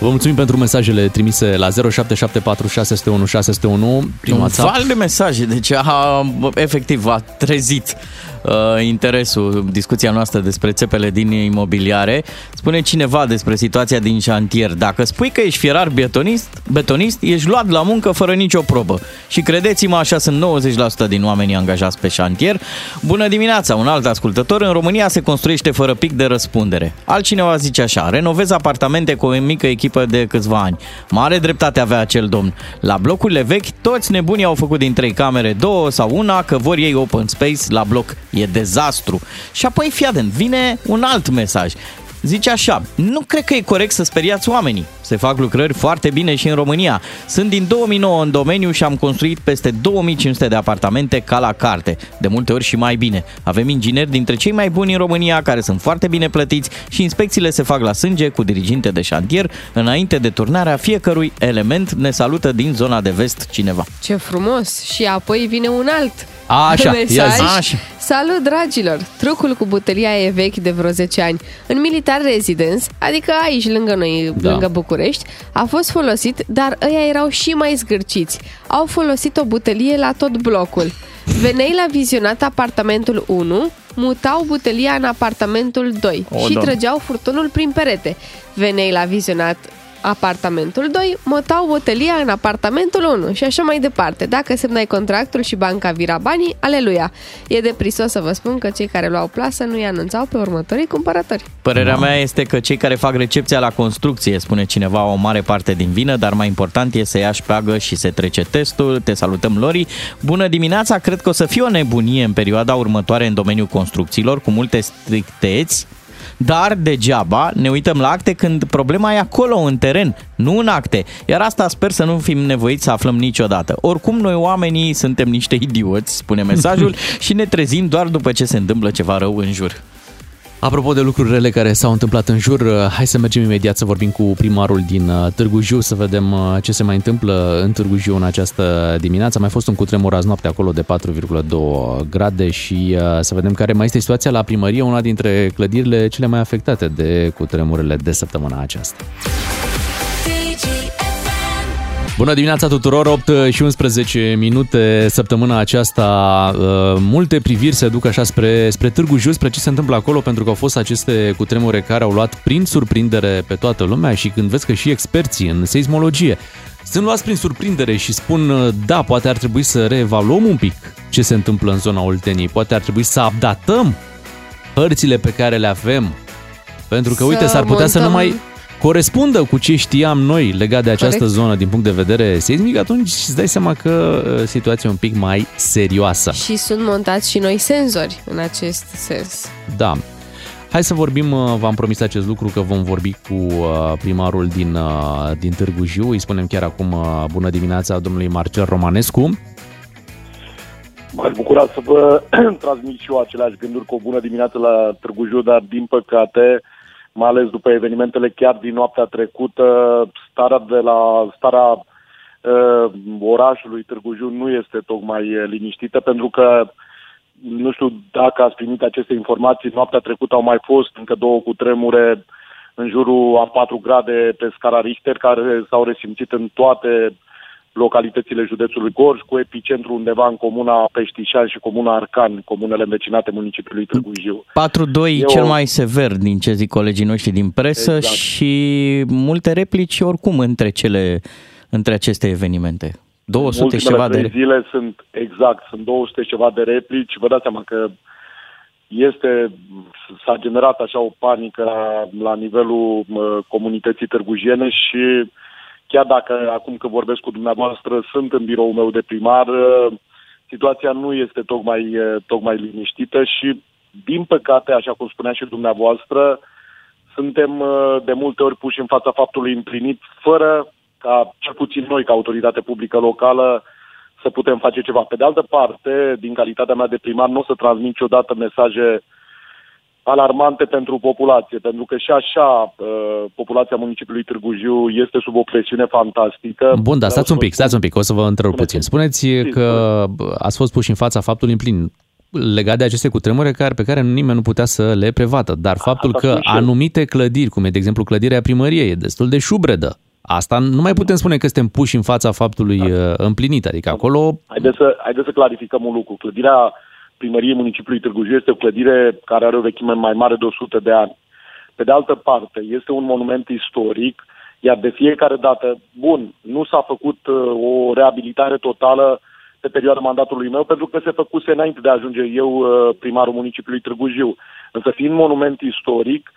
Vă mulțumim pentru mesajele trimise la 0774 601 601 prin un WhatsApp. val de mesaje, deci a, efectiv a trezit uh, interesul, discuția noastră despre țepele din imobiliare. Spune cineva despre situația din șantier. Dacă spui că ești fierar betonist, betonist, ești luat la muncă fără nicio probă. Și credeți-mă, așa sunt 90% din oamenii angajați pe șantier. Bună dimineața, un alt ascultător. În România se construiește fără pic de răspundere. Altcineva zice așa, renovez apartamente cu o mică echipă de câțiva ani. Mare dreptate avea acel domn. La blocurile vechi, toți nebunii au făcut din trei camere două sau una, că vor ei open space la bloc. E dezastru. Și apoi, fii atent, vine un alt mesaj. Zice așa, nu cred că e corect să speriați oamenii. Se fac lucrări foarte bine și în România. Sunt din 2009 în domeniu și am construit peste 2500 de apartamente ca la carte, de multe ori și mai bine. Avem ingineri dintre cei mai buni în România care sunt foarte bine plătiți și inspecțiile se fac la sânge cu diriginte de șantier înainte de turnarea fiecărui element. Ne salută din zona de vest cineva. Ce frumos! Și apoi vine un alt A, așa, ia mesaj. zi. Așa. Salut, dragilor! Trucul cu butelia e vechi de vreo 10 ani. În Militar Residence, adică aici, lângă noi, Da. da. lângă București, a fost folosit, dar ăia erau și mai zgârciți. Au folosit o butelie la tot blocul. Veneai la vizionat apartamentul 1, mutau butelia în apartamentul 2 O, și Doamne. trăgeau furtunul prin perete. Veneai la vizionat apartamentul 2, mutau butelia în apartamentul 1 și așa mai departe. Dacă semnai contractul și banca vira banii, aleluia! E de prisos să vă spun că cei care luau plasă nu i anunțau pe următorii cumpărători. Părerea mea este că cei care fac recepția la construcție, spune cineva, au o mare parte din vină, dar mai important e să ia șpeagă și se trece testul. Te salutăm, Lori. Bună dimineața, cred că o să fie o nebunie în perioada următoare în domeniul construcțiilor, cu multe stricteți, dar degeaba ne uităm la acte când problema e acolo, în teren, nu în acte. Iar asta sper să nu fim nevoiți să aflăm niciodată. Oricum, noi oamenii suntem niște idioți, spune mesajul, și ne trezim doar după ce se întâmplă ceva rău în jur. Apropo de lucruri rele care s-au întâmplat în jur, uh, hai să mergem imediat să vorbim cu primarul din uh, Târgu Jiu, să vedem uh, ce se mai întâmplă în Târgu Jiu în această dimineață. A mai fost un cutremur azi noapte acolo de 4,2 grade și uh, să vedem care mai este situația la primărie, una dintre clădirile cele mai afectate de cutremurele de săptămâna aceasta. Bună dimineața tuturor, 8 și 11 minute săptămâna aceasta. uh, Multe priviri se duc așa spre, spre Târgu Jiu, spre ce se întâmplă acolo, pentru că au fost aceste cutremure care au luat prin surprindere pe toată lumea și când vezi că și experții în seismologie sunt luați prin surprindere și spun uh, da, poate ar trebui să reevaluăm un pic ce se întâmplă în zona Olteniei, poate ar trebui să updatăm hărțile pe care le avem, pentru că, Să uite, s-ar putea să nu montăm- mai corespundă cu ce știam noi legat de această Corect. zonă din punct de vedere seismic, atunci îți dai seama că uh, situația e un pic mai serioasă. Și sunt montați și noi senzori în acest sens. Da. Hai să vorbim, uh, v-am promis acest lucru, că vom vorbi cu uh, primarul din, uh, din Târgu Jiu. Îi spunem chiar acum uh, bună dimineața domnului Marcel Romanescu. M-aș bucura să vă transmit și eu aceleași gânduri cu o bună dimineață la Târgu Jiu, dar din păcate, mai ales după evenimentele chiar din noaptea trecută, starea de la starea uh, orașului Târgu Jiu nu este tocmai uh, liniștită, pentru că nu știu dacă ați primit aceste informații, noaptea trecută au mai fost încă două cutremure în jurul a 4 grade pe scara Richter, care s-au resimțit în toate localitățile județului Gorj, cu epicentru undeva în comuna Peștișan și comuna Arcan, comunele învecinate municipiului Târgu Jiu. 4-2 E cel o- mai sever din ce zic colegii noștri din presă Exact. și multe replici oricum între cele între aceste evenimente. 200 și Ultimele ceva trei de zile sunt, exact, sunt 200 și ceva de replici. Vă dați seama că este, s-a generat așa o panică la, la nivelul mă, comunității târgujiene și chiar dacă acum că vorbesc cu dumneavoastră sunt în biroul meu de primar, ă, situația nu este tocmai, ă, tocmai liniștită și, din păcate, așa cum spunea și dumneavoastră, suntem ă, de multe ori puși în fața faptului împlinit, fără ca, cel puțin noi, ca autoritate publică locală, să putem face ceva. Pe de altă parte, din calitatea mea de primar, nu o să transmit niciodată mesaje alarmante pentru populație, pentru că și așa uh, populația municipiului Târgu Jiu este sub o presiune fantastică. Bun, dar Vreau stați să un vă pic, spun- stați un pic, o să vă întrerup puțin. Spuneți-mi. Spuneți Știți, că ați fost puși în fața faptului împlin legat de aceste cutremure care, pe care nimeni nu putea să le prevadă, dar faptul Asta că spun și eu. anumite clădiri, cum e de exemplu clădirea primăriei, e destul de șubredă, asta nu mai putem spune că suntem puși în fața faptului uh, împlinit, adică acolo Haideți să, haideți să clarificăm un lucru. Clădirea primăriei municipiului Târgu Jiu este o clădire care are o vechime mai mare de 100 de ani. Pe de altă parte, este un monument istoric, iar de fiecare dată, bun, nu s-a făcut uh, o reabilitare totală pe perioada mandatului meu, pentru că se făcuse înainte de a ajunge eu uh, primarul municipiului Târgu Jiu. Însă fiind monument istoric,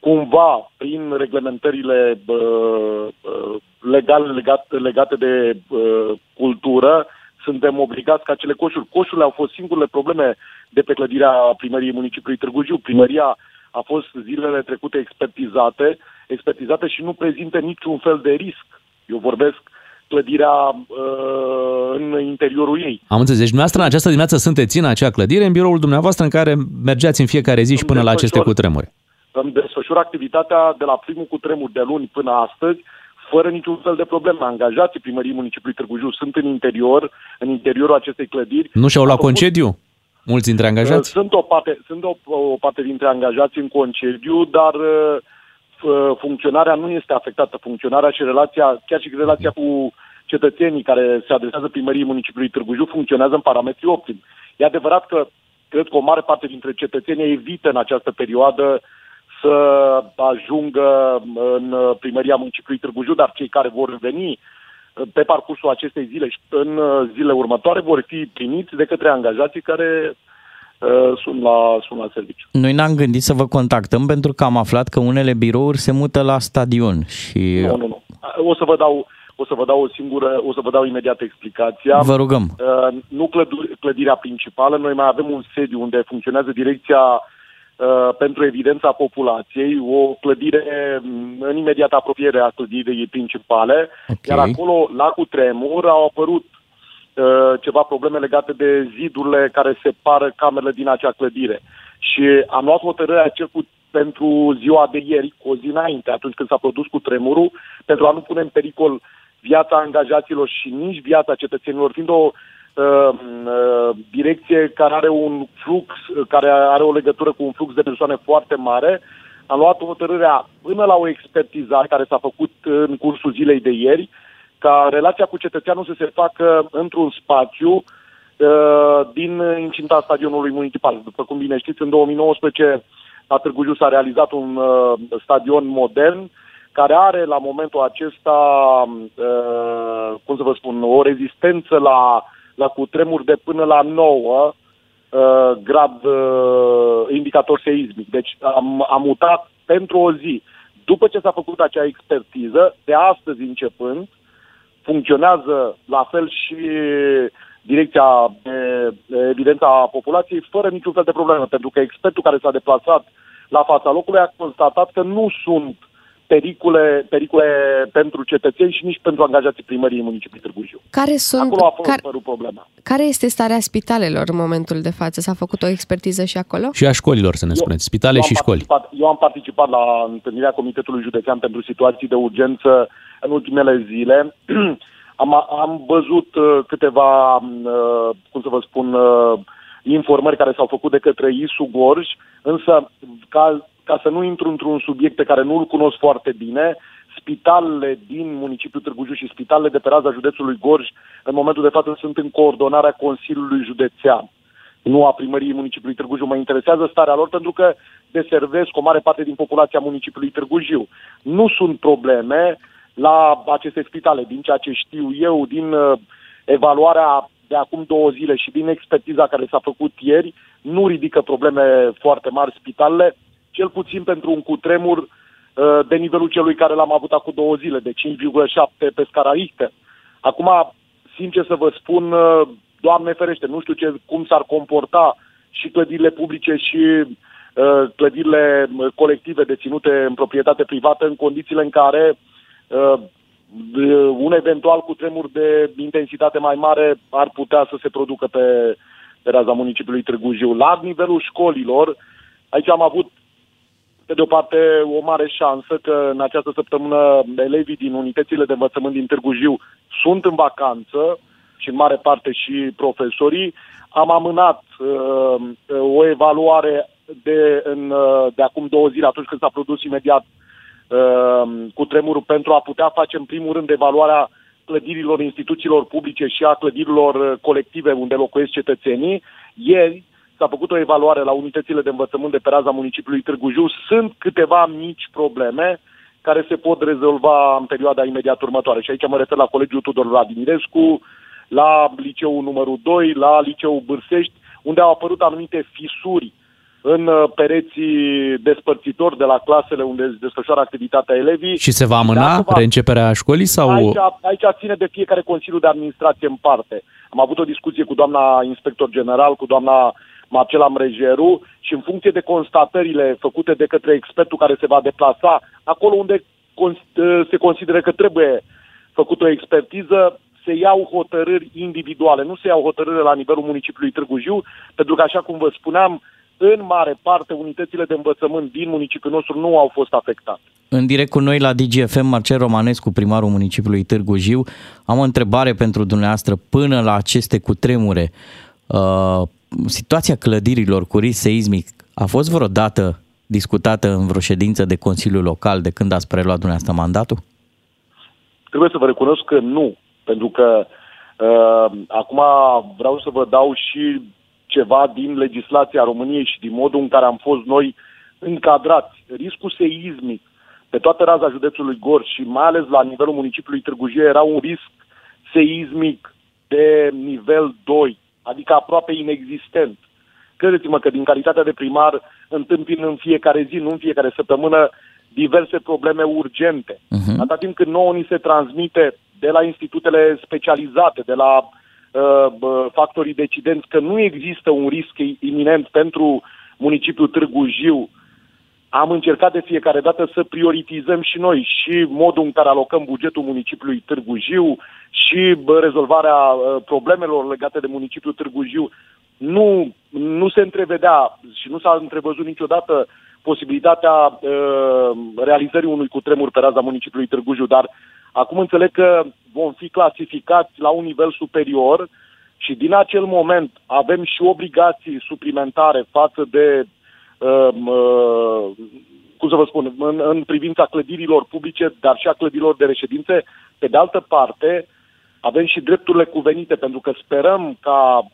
cumva, prin reglementările uh, uh, legale legate, legate de uh, cultură, suntem obligați ca cele coșuri. Coșurile au fost singurele probleme de pe clădirea primăriei municipiului Târgu Jiu. Primăria a fost zilele trecute expertizate, expertizate și nu prezintă niciun fel de risc. Eu vorbesc clădirea uh, în interiorul ei. Am înțeles. Deci dumneavoastră în această dimineață sunteți în acea clădire, în biroul dumneavoastră în care mergeați în fiecare zi și până la aceste cutremuri. Îmi desfășur activitatea de la primul cutremur de luni până astăzi, fără niciun fel de probleme. Angajații primăriei municipiului Târgu Jiu sunt în interior, în interiorul acestei clădiri. Nu și-au luat concediu? Mulți dintre angajați? Sunt o parte, sunt o, o parte dintre angajați în concediu, dar uh, funcționarea nu este afectată. Funcționarea și relația, chiar și relația cu cetățenii care se adresează primăriei municipiului Târgu Jiu funcționează în parametri optimi. E adevărat că cred că o mare parte dintre cetățenii evită în această perioadă să ajungă în primăria municipiului Târgu Jiu, dar cei care vor veni pe parcursul acestei zile și în zilele următoare vor fi primiți de către angajații care Uh, sunt la, sunt la serviciu. Noi n-am gândit să vă contactăm pentru că am aflat că unele birouri se mută la stadion și... Nu, nu, nu. O să vă dau, o să vă dau o singură, o să vă dau imediat explicația. Vă rugăm. Uh, nu clădirea principală, noi mai avem un sediu unde funcționează direcția uh, pentru evidența populației, o clădire mm, în imediată apropiere a clădirii principale, okay. iar acolo, la cutremur, au apărut Uh, ceva probleme legate de zidurile care separă camerele din acea clădire. Și am luat hotărârea cel cu pentru ziua de ieri, cu o zi înainte, atunci când s-a produs cu tremurul, pentru a nu pune în pericol viața angajaților și nici viața cetățenilor, fiind o uh, uh, direcție care are un flux, care are o legătură cu un flux de persoane foarte mare, am luat hotărârea până la o expertizare care s-a făcut în cursul zilei de ieri, ca relația cu cetățeanul să se facă într-un spațiu uh, din incinta stadionului municipal. După cum bine știți, în 2019 la Târgu Jiu s-a realizat un uh, stadion modern care are la momentul acesta, uh, cum să vă spun, o rezistență la, la cutremur de până la 9 uh, grad uh, indicator seismic. Deci am, am mutat pentru o zi. După ce s-a făcut acea expertiză, de astăzi începând, funcționează la fel și direcția de evidența a populației fără niciun fel de problemă, pentru că expertul care s-a deplasat la fața locului a constatat că nu sunt pericole, pericole pentru cetățeni și nici pentru angajații primăriei municipiului Târgu Jiu. Care sunt, acolo a fost care, problema. Care este starea spitalelor în momentul de față? S-a făcut o expertiză și acolo? Și a școlilor, să ne spuneți. Spitale și școli. Eu am participat la întâlnirea Comitetului Județean pentru situații de urgență în ultimele zile. am, am văzut uh, câteva, uh, cum să vă spun, uh, informări care s-au făcut de către ISU Gorj, însă ca, ca să nu intru într-un subiect pe care nu-l cunosc foarte bine, spitalele din municipiul Târgu Jiu și spitalele de pe raza județului Gorj în momentul de față sunt în coordonarea Consiliului Județean nu a primăriei municipiului Târgu Jiu. Mă interesează starea lor pentru că deservesc o mare parte din populația municipiului Târgu Jiu. Nu sunt probleme, la aceste spitale. Din ceea ce știu eu, din uh, evaluarea de acum două zile și din expertiza care s-a făcut ieri, nu ridică probleme foarte mari spitalele, cel puțin pentru un cutremur uh, de nivelul celui care l-am avut acum două zile, de 5,7 pe scara Richter. Acum, sincer să vă spun, uh, Doamne ferește, nu știu ce, cum s-ar comporta și clădirile publice și uh, clădirile colective deținute în proprietate privată în condițiile în care uh, Uh, un eventual cu tremur de intensitate mai mare ar putea să se producă pe, pe raza municipiului Târgu Jiu. La nivelul școlilor, aici am avut pe de o parte o mare șansă că în această săptămână elevii din unitățile de învățământ din Târgu Jiu sunt în vacanță și în mare parte și profesorii. Am amânat uh, o evaluare de, în, uh, de acum două zile, atunci când s-a produs imediat uh, Uh, cu tremurul pentru a putea face în primul rând evaluarea clădirilor instituțiilor publice și a clădirilor uh, colective unde locuiesc cetățenii. Ieri s-a făcut o evaluare la unitățile de învățământ de pe raza municipiului Târgu Jiu. Sunt câteva mici probleme care se pot rezolva în perioada imediat următoare. Și aici mă refer la Colegiul Tudor Vladimirescu, la liceul numărul 2, la liceul Bârsești, unde au apărut anumite fisuri în uh, pereții despărțitori de la clasele unde se desfășoară activitatea elevii. Și se va amâna Dacă va- reînceperea școlii sau... Aici, aici ține de fiecare Consiliu de Administrație în parte. Am avut o discuție cu doamna inspector general, cu doamna Marcela Mrejeru și în funcție de constatările făcute de către expertul care se va deplasa, acolo unde cons- ă, se consideră că trebuie făcut o expertiză, se iau hotărâri individuale, nu se iau hotărâri la nivelul municipiului Târgu Jiu, pentru că, așa cum vă spuneam, în mare parte, unitățile de învățământ din municipiul nostru nu au fost afectate. În direct cu noi la DGFM, Marcel Romanescu, primarul municipiului Târgu Jiu. Am o întrebare pentru dumneavoastră. Până la aceste cutremure, uh, situația clădirilor cu risc seismic a fost vreodată discutată în vreo ședință de Consiliu Local de când ați preluat dumneavoastră mandatul? Trebuie să vă recunosc că nu, pentru că uh, acum vreau să vă dau și ceva din legislația României și din modul în care am fost noi încadrați. Riscul seismic pe toată raza județului Gorj și mai ales la nivelul municipiului Târgu Jiu era un risc seismic de nivel 2, adică aproape inexistent. Credeți-mă că din calitatea de primar întâmpin în fiecare zi, nu în fiecare săptămână, diverse probleme urgente. Uh-huh. Atâta timp cât nouă ni se transmite de la institutele specializate, de la uh, bă, factorii decidenți, că nu există un risc iminent pentru municipiul Târgu Jiu, am încercat de fiecare dată să prioritizăm și noi și modul în care alocăm bugetul municipiului Târgu Jiu și bă, rezolvarea uh, problemelor legate de municipiul Târgu Jiu. Nu, nu se întrevedea și nu s-a întrevăzut niciodată posibilitatea uh, realizării unui cutremur pe raza municipiului Târgu Jiu, dar acum înțeleg că vom fi clasificați la un nivel superior și din acel moment avem și obligații suplimentare față de uh, uh, cum să vă spun, în, în privința clădirilor publice, dar și a clădirilor de reședințe. Pe de altă parte, avem și drepturile cuvenite, pentru că sperăm ca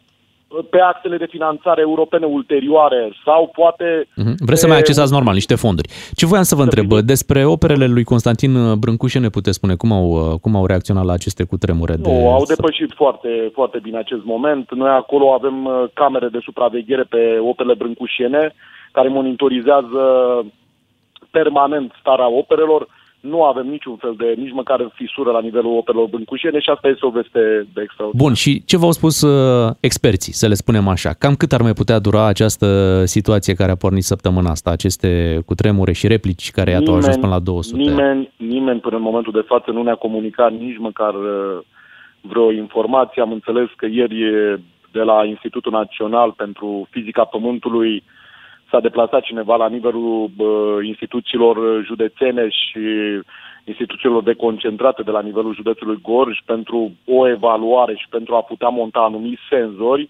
pe actele de finanțare europene ulterioare sau poate... Mhm. Vreți să mai accesați normal niște fonduri. Ce voiam să vă întreb, despre operele lui Constantin Brâncușe ne puteți spune cum au, cum au reacționat la aceste cutremure? De... Nu, au depășit foarte, foarte bine acest moment. Noi acolo avem uh, camere de supraveghere pe operele brâncușiene care monitorizează permanent starea operelor. Nu avem niciun fel de, nici măcar fisură la nivelul operelor brâncușiene și asta este o veste de extraordinar. Bun, și ce v-au spus uh, experții, să le spunem așa? Cam cât ar mai putea dura această situație care a pornit săptămâna asta, aceste cutremure și replici care iată au ajuns până la 200? Nimeni, nimeni până în momentul de față nu ne-a comunicat nici măcar uh, vreo informație. Am înțeles că ieri de la Institutul Național pentru Fizica Pământului s-a deplasat cineva la nivelul bă, instituțiilor județene și instituțiilor deconcentrate de la nivelul județului Gorj pentru o evaluare și pentru a putea monta anumiți senzori,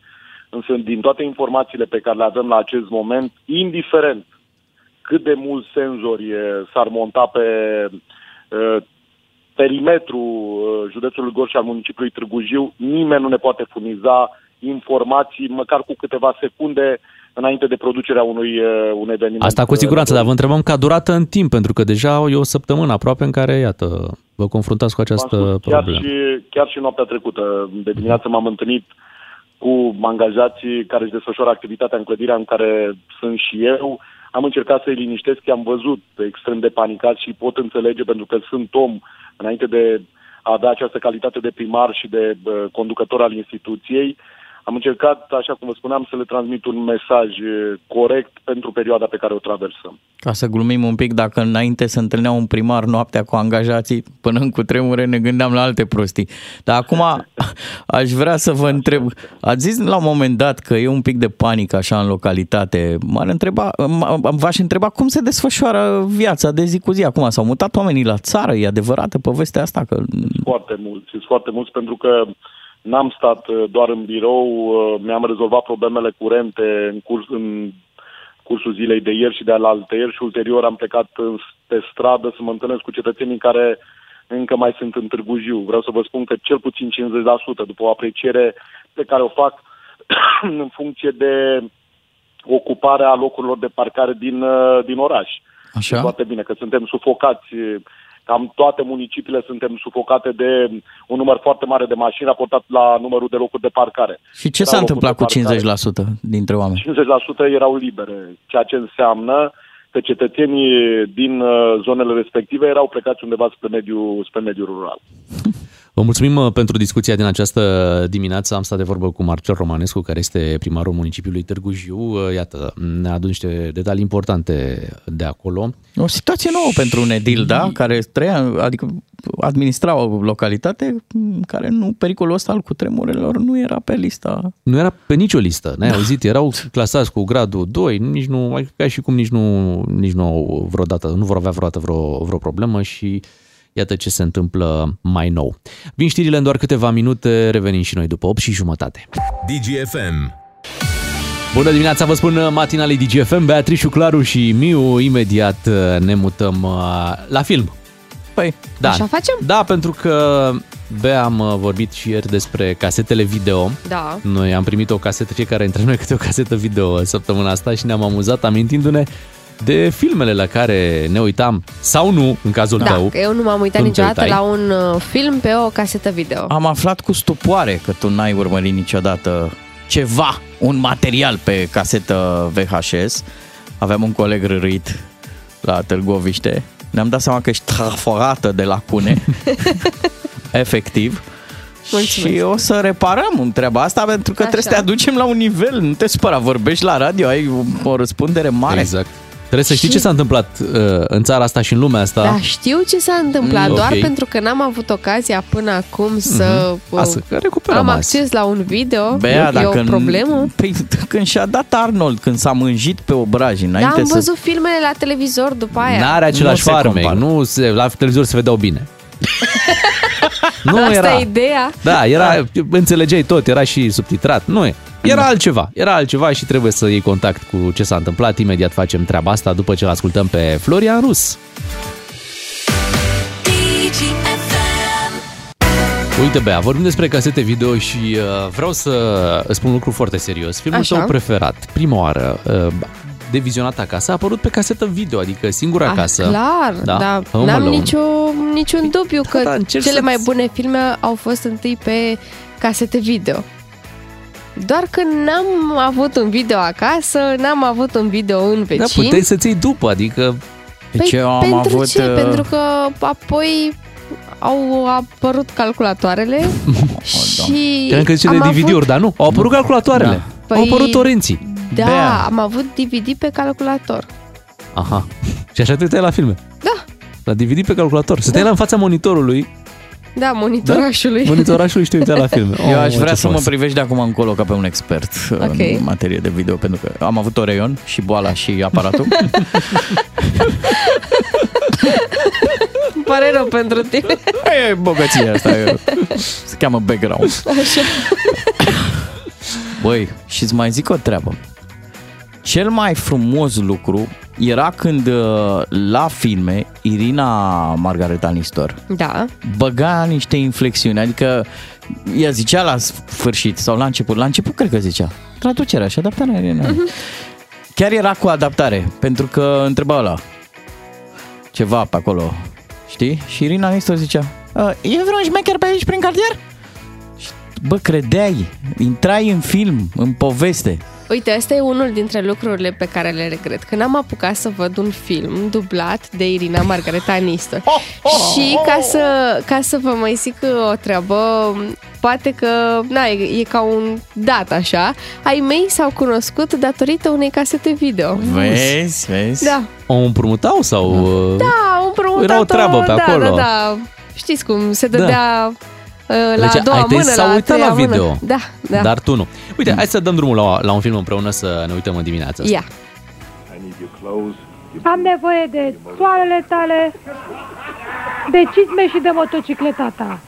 însă din toate informațiile pe care le avem la acest moment, indiferent cât de mulți senzori e, s-ar monta pe e, perimetrul e, județului Gorj și al municipiului Târgu Jiu, nimeni nu ne poate furniza informații, măcar cu câteva secunde, înainte de producerea unui, uh, un eveniment. Asta cu siguranță, dar vă întrebăm ca durată în timp, pentru că deja e o săptămână aproape în care, iată, vă confruntați cu această V-am spus, chiar problemă. Și, chiar și noaptea trecută, de dimineață m-am întâlnit cu angajații care își desfășoară activitatea în clădirea în care sunt și eu. Am încercat să-i liniștesc, i-am văzut extrem de panicați și pot înțelege pentru că sunt om înainte de a avea această calitate de primar și de uh, conducător al instituției. Am încercat, așa cum vă spuneam, să le transmit un mesaj eh, corect pentru perioada pe care o traversăm. Ca să glumim un pic, dacă înainte se întâlnea un primar noaptea cu angajații, până în cutremure ne gândeam la alte prostii. Dar acum aș vrea să vă întreb, ați zis la un moment dat că e un pic de panică așa în localitate. M-ar întreba, m- v-aș întreba cum se desfășoară viața de zi cu zi acum. S-au mutat oamenii la țară, e adevărată povestea asta? Că... Foarte mulți, sunt foarte mulți pentru că N-am stat uh, doar în birou, uh, mi-am rezolvat problemele curente în, curs, în cursul zilei de ieri și de alaltă ieri și ulterior am plecat pe stradă să mă întâlnesc cu cetățenii care încă mai sunt în Târgu Jiu. Vreau să vă spun că cel puțin 50% după o apreciere pe care o fac în funcție de ocuparea locurilor de parcare din, uh, din oraș. Așa? E foarte bine că suntem sufocați, cam toate municipiile suntem sufocate de un număr foarte mare de mașini raportat la numărul de locuri de parcare. Și ce Erau s-a locuri întâmplat cu de parcare. 50% dintre oameni? 50% erau libere, ceea ce înseamnă că cetățenii din uh, zonele respective erau plecați undeva spre mediul, spre mediul rural. Vă mulțumim uh, pentru discuția din această dimineață. Am stat de vorbă cu Marcel Romanescu, care este primarul municipiului Târgu Jiu. Uh, Iată, ne-a adus niște detalii importante de acolo. O situație nouă pentru un edil, da? Care trăia, adică administra o localitate în care nu, pericolul ăsta al cutremurelor nu era pe lista. Nu era pe nicio listă, n-ai auzit? Erau clasați cu gradul 2, nici nu, adică ca și cum nici nu, nici nu au vreodată, nu vor avea vreodată vreo, vreo problemă și iată ce se întâmplă mai nou. Vin știrile în doar câteva minute, revenim și noi după 8 și jumătate. DGFM. Bună dimineața, vă spun matinalii DGFM, Beatrice, Claru și Miu. Imediat uh, ne mutăm uh, la film. Păi, Da. Așa facem? Da, pentru că Bea am uh, vorbit și ieri despre casetele video. Da. Noi am primit o casetă, fiecare dintre noi câte o casetă video săptămâna asta și ne-am amuzat amintindu-ne de filmele la care ne uitam sau nu, în cazul Da, tău. că eu nu m-am uitat când te niciodată uitai. la un uh, film pe o casetă video. Am aflat cu stupoare că tu n-ai urmărit niciodată ceva, un material pe casetă VHS. Aveam un coleg rârit la Târgoviște. Ne-am dat seama că ești traforată de lacune. Efectiv. Mulțumesc. Și o să reparăm treaba asta pentru că Așa. trebuie să te aducem la un nivel. Nu te supăra, vorbești la radio, ai o răspundere mare. Exact. Trebuie să știi Și- ce s-a întâmplat uh, în țara asta și în lumea asta. Da, știu ce s-a întâmplat, Mm, doar ok. pentru că n-am avut ocazia până acum să uh, Asta, că recuperăm am azi. acces la un video. Bea, e dacă o problemă? Păi, când și-a dat Arnold, când s-a mânjit pe obraj, Da, înainte am să... văzut filmele la televizor după aia. N-are același Nu se farmec, compară. nu se, la televizor se vedeau bine. nu Asta era. e ideea. Da, era, înțelegeai tot, era și subtitrat. Nu e. Era altceva, era altceva și trebuie să iei contact cu ce s-a întâmplat. Imediat facem treaba asta după ce l-ascultăm pe Florian Rus. Uite, Bea, vorbim despre casete video și uh, vreau să îți spun un lucru foarte serios. Filmul Așa. tău preferat, prima oară, uh, de vizionat acasă, a apărut pe casetă video, adică singura Ah, casă. clar, Da, da, Home n-am Alone. nicio, niciun dubiu că da, încerc cele să-ți- mai bune filme au fost întâi pe casete video. Doar că n-am avut un video acasă, n-am avut un video în Da, vecin. puteai să-ți iei după, adică Deci eu am pentru avut... ce? uh, Pentru că apoi au apărut calculatoarele și Credeam că zice de am DVD-uri, avut, dar nu. Au apărut calculatoarele. Da. Au Păi- apărut torenții. Da, Bea. am avut DVD pe calculator. Aha. Și așa te uitai la filme. Da, La DVD pe calculator. Stăteai la în fața monitorului, da, monitorașului. monitorașul și te uitai la filme. Eu Oh, aș vrea ce să mă frumos. privești de acum încolo ca pe un expert Ok. în materie de video, pentru că am avut Oreion și boala și aparatul. Îmi pare rău pentru tine. e bogăția asta, e, se cheamă background. Așa. Băi, și îți mai zic o treabă. Cel mai frumos lucru era când uh, la filme Irina Margareta Nistor Da, băga niște inflexiuni, adică ea zicea la sfârșit sau la început, la început cred că zicea, traducerea și adaptarea Irina. Chiar era cu adaptare, pentru că întreba ăla ceva pe acolo, știi? Și Irina Nistor zicea, "A, e vreun șmecher pe aici prin cartier? Și, Bă, credeai, intrai în film, în poveste. Uite, asta e unul dintre lucrurile pe care le regret. Că n-am apucat să văd un film dublat de Irina Margareta Nistor. Și ca să, ca să vă mai zic o treabă, poate că, na, e, e ca un dat așa, ai mei s-au cunoscut datorită unei casete video. Vezi, vezi? Da, O împrumutau sau... uh, da, au împrumutat Era o treabă pe da, acolo. Da, da, Știți cum se dădea uh, la Deci a doua ai tăi mână, s-au la a uitat la treia video. Mână. Da, da. Dar tu nu. Uite, hai să dăm drumul la, la un film împreună să ne uităm în dimineața asta. Ia. Am nevoie de toalele tale, de cizme și de motocicleta ta.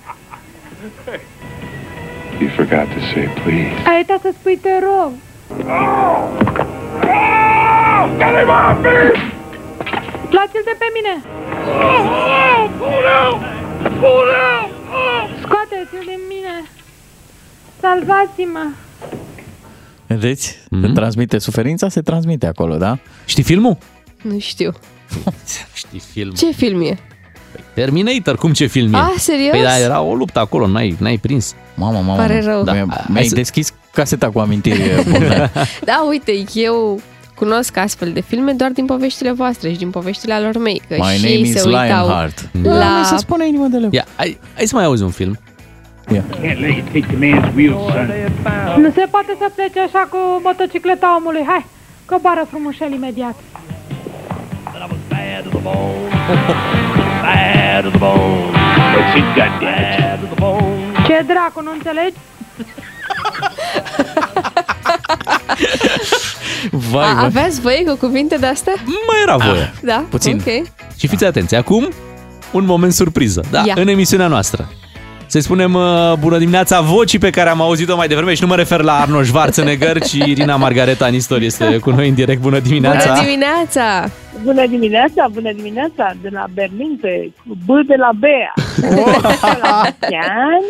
You forgot to say please. Ai uitat să spui te rog. Luați-l de pe mine! Scoateți-l din mine! Salvați-mă! Vedeți? Mhm. Mm-hmm. Se transmite suferința, se transmite acolo, da? Știi filmul? Nu știu. Știi film. Ce film e? Terminator, cum ce film e? Ah, serios? Păi da, era o luptă acolo, n-ai, n-ai prins. Mamă, mamă. Pare rău. Da. Da. Mi-ai Hai să- deschis caseta cu amintiri, Bogdan. Da, uite, eu cunosc astfel de filme doar din poveștile voastre și din poveștile alor mei. Că My și name ei is se uitau Lionheart. la... Da, se spune inimă de leu. Ia, hai, hai să mai auzi un film. Can't let you take the man's wheel, son. Nu se poate să plece așa cu motocicleta omului. Hai, coboară frumușel imediat. That's it, goddamn. Ce dracu, nu înțelegi? Vai, A, vai. aveați voie cu cuvinte de astea? Mai era voie. Da? puțin. Ok. Și fiți atenți, acum un moment surpriză. Da, Ia. în emisiunea noastră. Să spunem uh, bună dimineața vocii pe care am auzit-o mai devreme și nu mă refer la Arnold Schwarzenegger, ci Irina Margareta Nistor este cu noi în direct. Bună dimineața! Bună dimineața! Bună dimineața, bună dimineața, de la Berlin pe B de la Bea. la mulți ani.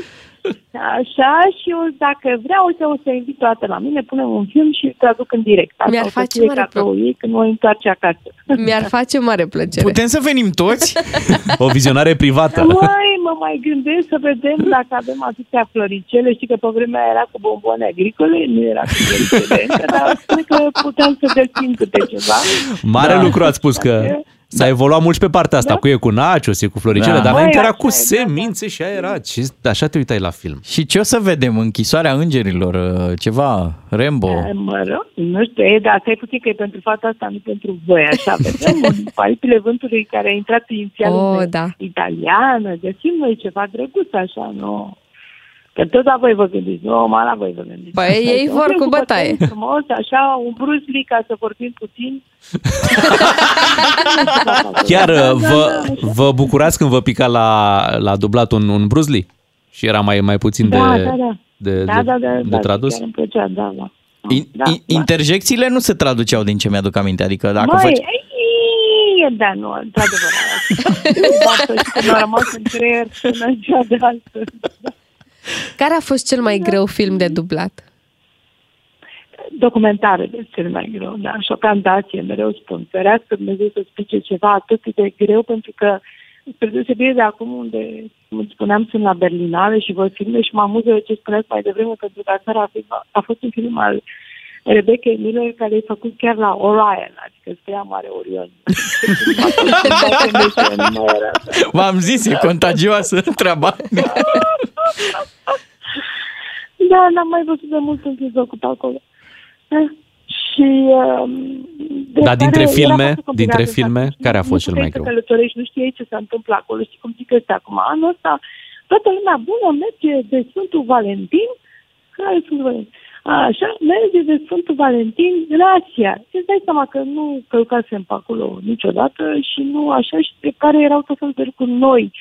Așa și eu, dacă vreau, să o să invit toată la mine, punem un film și îl traduc în direct. Asta Mi-ar o să face fie mare cadoul ei când voi întoarce acasă. Mi-ar face mare plăcere. Putem să venim toți? O vizionare privată. Mai, mă mai gândesc să vedem dacă avem atâtea floricele. Știi că pe vremea aia era cu bomboane agricole, nu era cu floricele încă, dar cred că puteam să deschim câte ceva. Mare Da. lucru ați spus că s-a evoluat mult și pe partea asta, Da. cu e cu nachos, e cu floricele, Da. dar înainte Băi, era cu așa e, da, da. semințe și aia era. Ce, așa te uitai la film. Și ce o să vedem? Închisoarea îngerilor? uh, Ceva? Rambo? Eh, Mă rog, nu știu, e, dar stai puțin că e pentru fata asta, nu pentru voi, așa, vedem un Aripile vântului care a intrat inițial Oh, în da. italiană, găsim noi ceva drăguț, așa, nu... Că tot la voi vă gândiți, nu, mă la voi vă gândiți. Păi ei Un vor film cu bătaie. bătaie Frumos, așa, un Bruce Lee ca să vorbim puțin. Chiar Da, uh, da, vă, da, așa. vă bucurați când vă pica la, la dublat un, un Bruce Lee? Și era mai, mai puțin de, Da, da, da. de, Da, de, da, da, de da, tradus? chiar îmi plăcea, da, da. In, da, in, da. interjecțiile nu se traduceau din ce mi-aduc aminte. Adică dacă Măi, faci... ei, da, nu, într-adevăr. Basta și că mi-a rămas în creier până în ziua de astăzi. Care a fost cel mai greu film de dublat? Documentare de cel mai greu, da, șocantație, mereu spun. Ferească Dumnezeu să spice ceva atât de greu, pentru că, spre deosebire de acum, unde, cum îți spuneam, sunt la Berlinale și văd filme și mă amuză ce spuneați mai devreme, pentru că aseară a, fi- a fost un film al Rebecca Miller, care e făcut chiar la Orion, adică scria Mare Orion. Nu era așa. V-am zis, e contagioasă treaba. Da, n-am mai văzut de mult în film făcut acolo. Eh, Și... Um, de Dar dintre care era filme, foarte complicat dintre să filme, faci. care a Nu fost cel mai puteai greu? să călătorești, nu știai ce se întâmplă acolo. Știi cum zic ăsta acum? Anul ăsta, toată lumea bună merge de Sfântul Valentin. Care e Sfântul Valentin? Așa, merge de Sfântul Valentin în Asia. Și îți dai seama că nu călcasem pe acolo niciodată și nu așa și pe care erau tot felul de lucruri noi.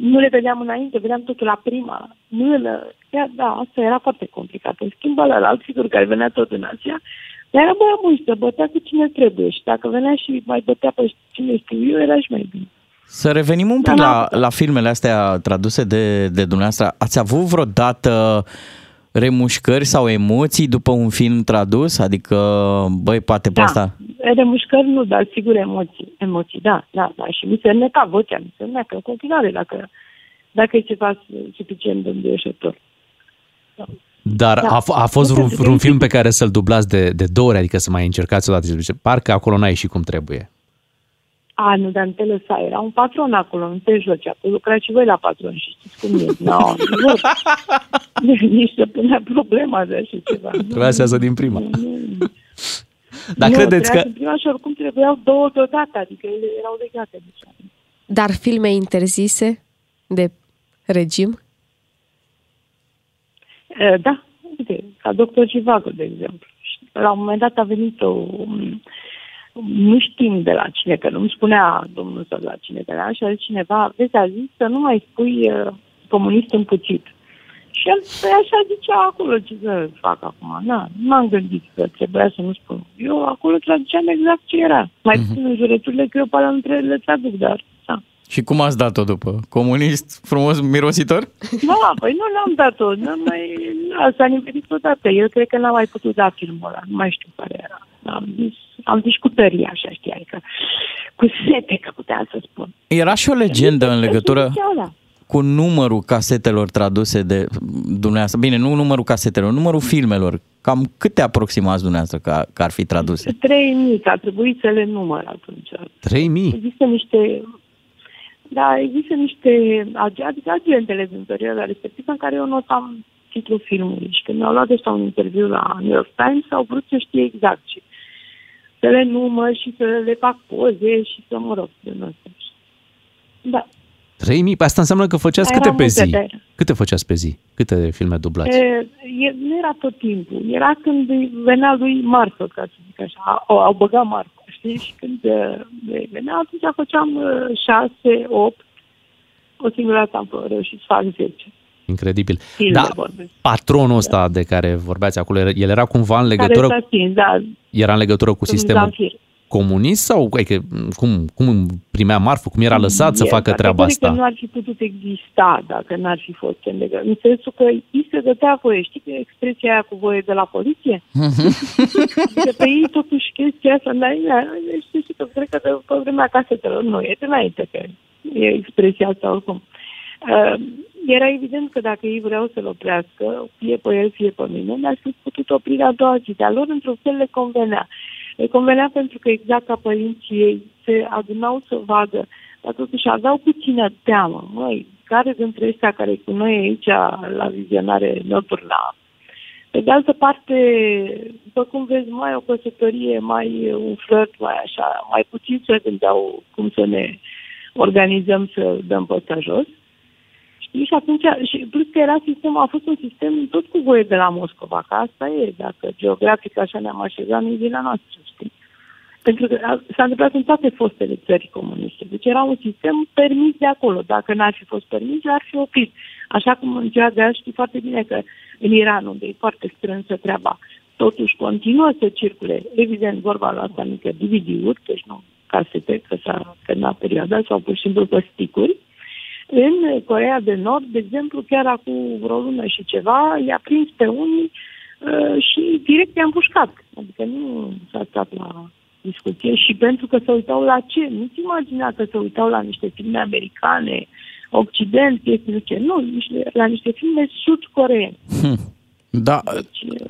Nu le vedeam înainte, vedeam totul la prima mână. Chiar, da, asta era foarte complicat. În schimb, ăla, alt sigur care venea tot în Asia, dar era băiat bun și se bătea cu cine trebuie. Și dacă venea și mai bătea pe cine știu eu, era și mai bine. Să revenim un pic Da, la, da. la filmele astea traduse de, de dumneavoastră. Ați avut vreodată remușcări sau emoții după un film tradus? Adică, băi, poate pe Da, asta... de mușcări nu, dar sigur emoții. Emoții, da, da, da. Și mi se înneca vocea, mi se înnecă în continuare dacă, dacă e ceva suficient de înduioșător. Dar Da. a, f- a fost Nu vreun, pentru că vreun e film pe care să-l dublați de, de două ori, adică să mai încercați odată și zice, parcă acolo n-a ieșit cum trebuie. A, nu, dar în Telesa era un patron acolo, nu te joci, acolo lucrați și voi la patron și știți cum e. No, nu, nici să punea problema de așa ceva. Nu, Trebuia să iasă din prima. nu, nu. Dar nu, credeți trebuia că... să prima și oricum trebuiau două deodată, adică ele erau legate. Deci. Dar filme interzise de regim? E, Da, uite, ca doctor Civago, de exemplu. Și La un moment dat a venit o... Nu știm de la cine, că nu-mi spunea domnul sau de la cine de la și a zis cineva, vezi, a zis să nu mai spui uh, comunist împuțit. Și el, păi așa zicea acolo, ce să fac acum? Na, nu m-am gândit că trebuia să nu spun. Eu acolo traduceam exact ce era. Mai puțin în jurăturile, că eu pe alea nu trebuie le traduc, dar... Da. Și cum ați dat-o după? Comunist frumos mirositor? Da, păi nu l-am dat-o, n-am mai, Da, s-a nimerit odată. El cred că n-a mai putut da filmul ăla. Nu mai știu care era. Am zis, am zis cu tărie, așa știi, adică cu sete, că puteam să spun. Era și o legendă în legătură Subiectul ăla. Cu numărul casetelor traduse de dumneavoastră. Bine, nu numărul casetelor, numărul filmelor. Cam câte aproximați dumneavoastră că, că ar fi traduse? 3000, că a trebuit să le număr atunci. 3000? Există niște... Da, există niște ag- adică agentele din perioada respectivă în care eu notam titlul filmului și când mi-au luat ăștia un interviu la New York Times au vrut să știe exact și să le număr și să le fac poze și să mă rog de asta. Da. 3000? Pe asta înseamnă că făceați Era câte pe multe zi? de- Câte făceați pe zi? Câte filme dublați? E, e, nu era tot timpul. Era când îi venea lui marfă, ca să zic așa. Au, au băgat marfă, știi? Și când uh, îi venea, atunci făceam uh, șase, opt. O singură dată am reușit să fac zece. Incredibil. Filme Da, vorbesc. patronul ăsta de care vorbeați acolo, el era cumva în legătură, Care s-a stins, da. era în legătură cu Domnul sistemul Zamfir. Comunist sau adică, cum, cum primea marfă, cum era lăsat să E, facă treaba categoric asta? că nu ar fi putut exista dacă n-ar fi fost în legătură. În sensul că îi se dădea voie. Știi că e expresia aia cu voie de la poliție? Adică pe ei totuși chestia asta, dar știi și că cred că de pe vremea casetelor, nu, e dinainte că e expresia asta oricum. Uh, era evident că dacă ei vreau să-l oprească, fie pe el, fie pe mine, n-ar fi putut opri la a doua zi. Dar lor, într-un fel, le convenea. Le convenea pentru că exact ca părinții ei se adunau să vadă, dar totuși aveau puțină teamă. Măi, care dintre ăștia care cu noi aici la vizionare nocturnă pe de altă parte, după cum vezi, mai o căsătorie, mai un flirt, mai așa, mai puțin se gândeau cum să ne organizăm să dăm pe jos. Știi? Și atunci, și plus că era sistemul, a fost un sistem tot cu voie de la Moscova, că asta e, dacă geografic așa ne-am așezat, nu e vina noastră, știi? Pentru că a- s-a întâmplat în toate fostele țări comuniste. Deci era un sistem permis de acolo. Dacă n-ar fi fost permis, ar fi oprit. Așa cum în ziua de azi știi foarte bine că în Iran, unde e foarte strânsă treaba, totuși continuă să circule, evident, vorba la asta mică, DVD-uri, deci nu casete, că s-a terminat perioada, sau pur și simplu pe sticuri. În Corea de Nord, de exemplu, chiar acum vreo lună și ceva, i-a prins pe unii uh, și direct i-a împușcat. Adică nu s-a stat la discuție și pentru că se uitau la ce? Nu-ți imagina că se uitau la niște filme americane, Occident, chestii, nu ce. Nu, niște, la niște filme sud-coreene. Da,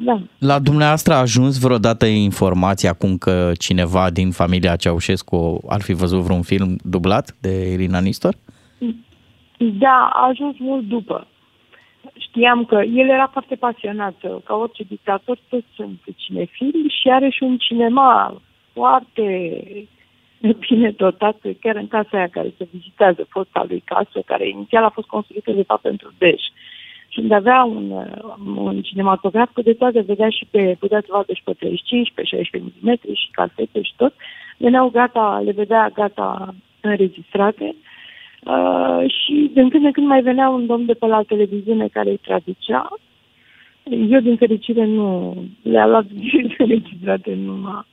Da. la dumneavoastră a ajuns vreodată informația acum că cineva din familia Ceaușescu ar fi văzut vreun film dublat de Irina Nistor? Da, a ajuns mult după. Știam că el era foarte pasionat, ca orice dictator, toți sunt cinefili și are și un cinema foarte bine dotat, chiar în casa aia care se vizitează, fosta lui casă, care inițial a fost construită de fapt pentru Dej. Și unde avea un, un cinematograf cu de toate, vedea și pe, putea să vadă și pe 35, pe 16 mm și casete și tot. Veneau gata, le vedea gata înregistrate. Uh, și din când în când mai venea un domn de pe la televiziune care îi traducea. Eu, din fericire, nu le-a luat înregistrate numai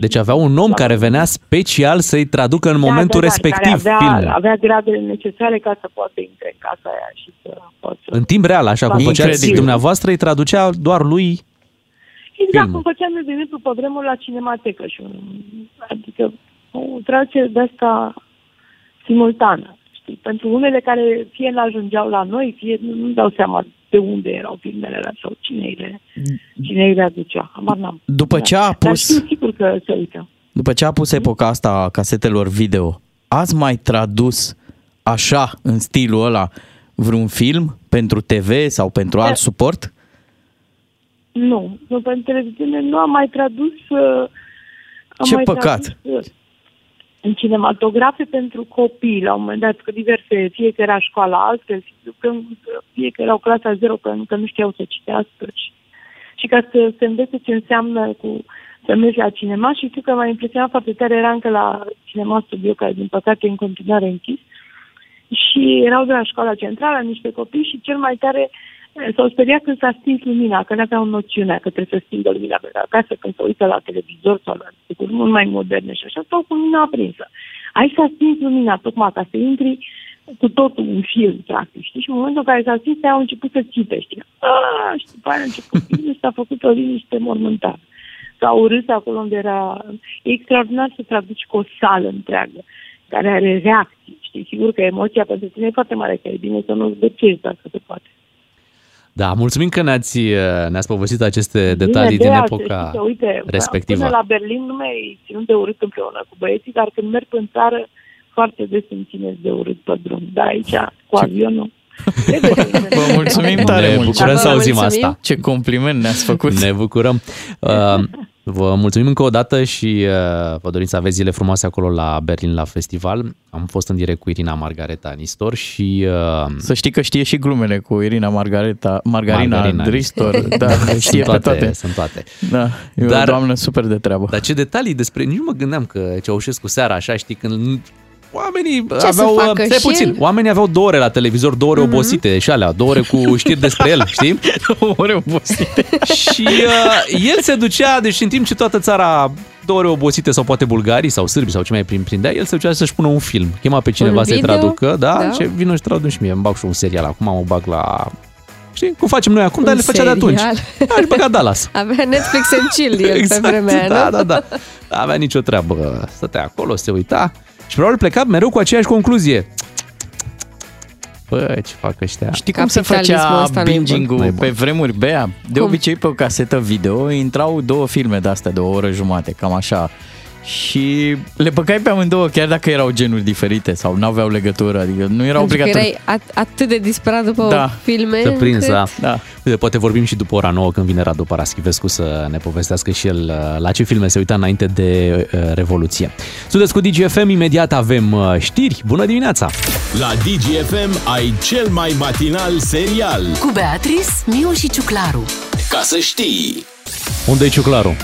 Deci avea un om care venea special să-i traducă în momentul da, da, respectiv care avea, filmul. avea gradele necesare ca să poată intra în casa aia și să poată... În timp real, așa cum făceați Incredibil. dumneavoastră, îi traducea doar lui Exact filmul. cum făceam eu, de exemplu, pe vremuri la cinematecă și un, adică o traducere de asta simultană. Știi? Pentru unele care fie n-ajungeau la noi, fie nu, nu dau seama de unde erau filmele alea sau cine îi le, cine îi le aducea. Habar n-am. După ce a Dar pus, știu sigur că se uită. după ce a pus epoca asta a casetelor video, ați mai tradus așa, în stilul ăla, vreun film pentru TV sau pentru alt suport? Nu, nu pentru televiziune nu am mai tradus... Uh, am Ce mai păcat. Tradus, uh, în cinematografe pentru copii, la un moment dat, că diverse, fie că era școala altfel, că, fie că erau clasa zero, că, că nu știau să citească. Și, și ca să se învețe ce înseamnă cu să mergi la cinema și știu că m-a impresionat foarte tare, era încă la cinema studio, care din păcate e în continuare închis, și erau de la școala centrală niște copii și cel mai tare eh, s-au speriat când s-a stins lumina, că n-aveau noțiunea că trebuie să stingă lumina pe acasă când se uită la televizor sau la lucruri mult mai moderne și așa, stau cu lumina aprinsă. Aici s-a stins lumina tocmai ca să intri cu totul un film, practic, știi? Și în momentul în care s-a scris, au început să țipe, știi? Aaaa, și după aia a început filmul și s-a făcut o liniște mormântară. S-au râs acolo unde era... E extraordinar să traduci cu o sală întreagă care are reacții, știi? Sigur că emoția pentru tine e foarte mare, că e bine să nu-ți depiezi dacă se poate. Da, mulțumim că ne-ați, ne-ați povestit aceste detalii Bine, din de epoca știți că, uite, respectivă. Până la Berlin nu mi-ai ținut de urât împreună cu băieții, dar când merg în țară, foarte des îmi țineți de urât pe drum. Da, aici, cu avionul. Vă mulțumim tare ne mult. bucurăm să Vă auzim mulțumim. asta. Ce compliment ne-ați făcut. Ne bucurăm. Uh, Vă mulțumim încă o dată și uh, vă dorim să aveți zile frumoase acolo la Berlin la festival. Am fost în direct cu Irina Margareta Nistor și... Uh, Să știi că știe și glumele cu Irina Margareta, Margarina, Margarina Dristor, da, știe sunt pe toate. Sunt toate. Da, e Dar- o doamnă super de treabă. Dar ce detalii despre... Nici nu mă gândeam că Ceaușescu seara așa, știi, când oamenii Ce să aveau... facă stai și puțin, el? oamenii aveau două ore la televizor, două ore Mhm. obosite și alea, două ore cu știri despre el, știi? Două ore obosite. și uh, el se ducea, deci în timp ce toată țara două ore obosite sau poate bulgarii sau sârbi sau ce mai prin prindea, el se ducea să-și pună un film. Chema pe cineva Un să-i video? traducă, da, Da. ce vină și traduc și mie, îmi bag și un serial acum, mă bag la... Știi, cum facem noi acum, Un dar le făcea de atunci. serial. Aș băga Dallas. Avea Netflix and chill el pe vremea aia, da, nu? da, da. Nu avea nicio treabă. Stătea acolo, se uita și probabil pleca mereu cu aceeași concluzie. Bă, ce fac ăștia? Știi cum se Capitalismul făcea ăsta nu e bun. binging-ul Nu e bun. pe vremuri, Bea? De Cum? obicei pe o casetă video intrau două filme de-astea de o oră jumate, cam așa. Și le băgai pe amândouă, chiar dacă erau genuri diferite sau nu aveau legătură, adică nu era Pentru că obligatoriu. erai at- atât de disperat după Da. filme. Să prins, încât- da. Da. Uite, poate vorbim și după ora 9 când vine Radu Paraschivescu să ne povestească și el uh, la ce filme se uita înainte de uh, Revoluție. Sunteți cu DGFM, imediat avem uh, știri. Bună dimineața! La DGFM ai cel mai matinal serial. Cu Beatrice, Miu și Ciuclaru. Ca să știi! Unde e Ciuclaru?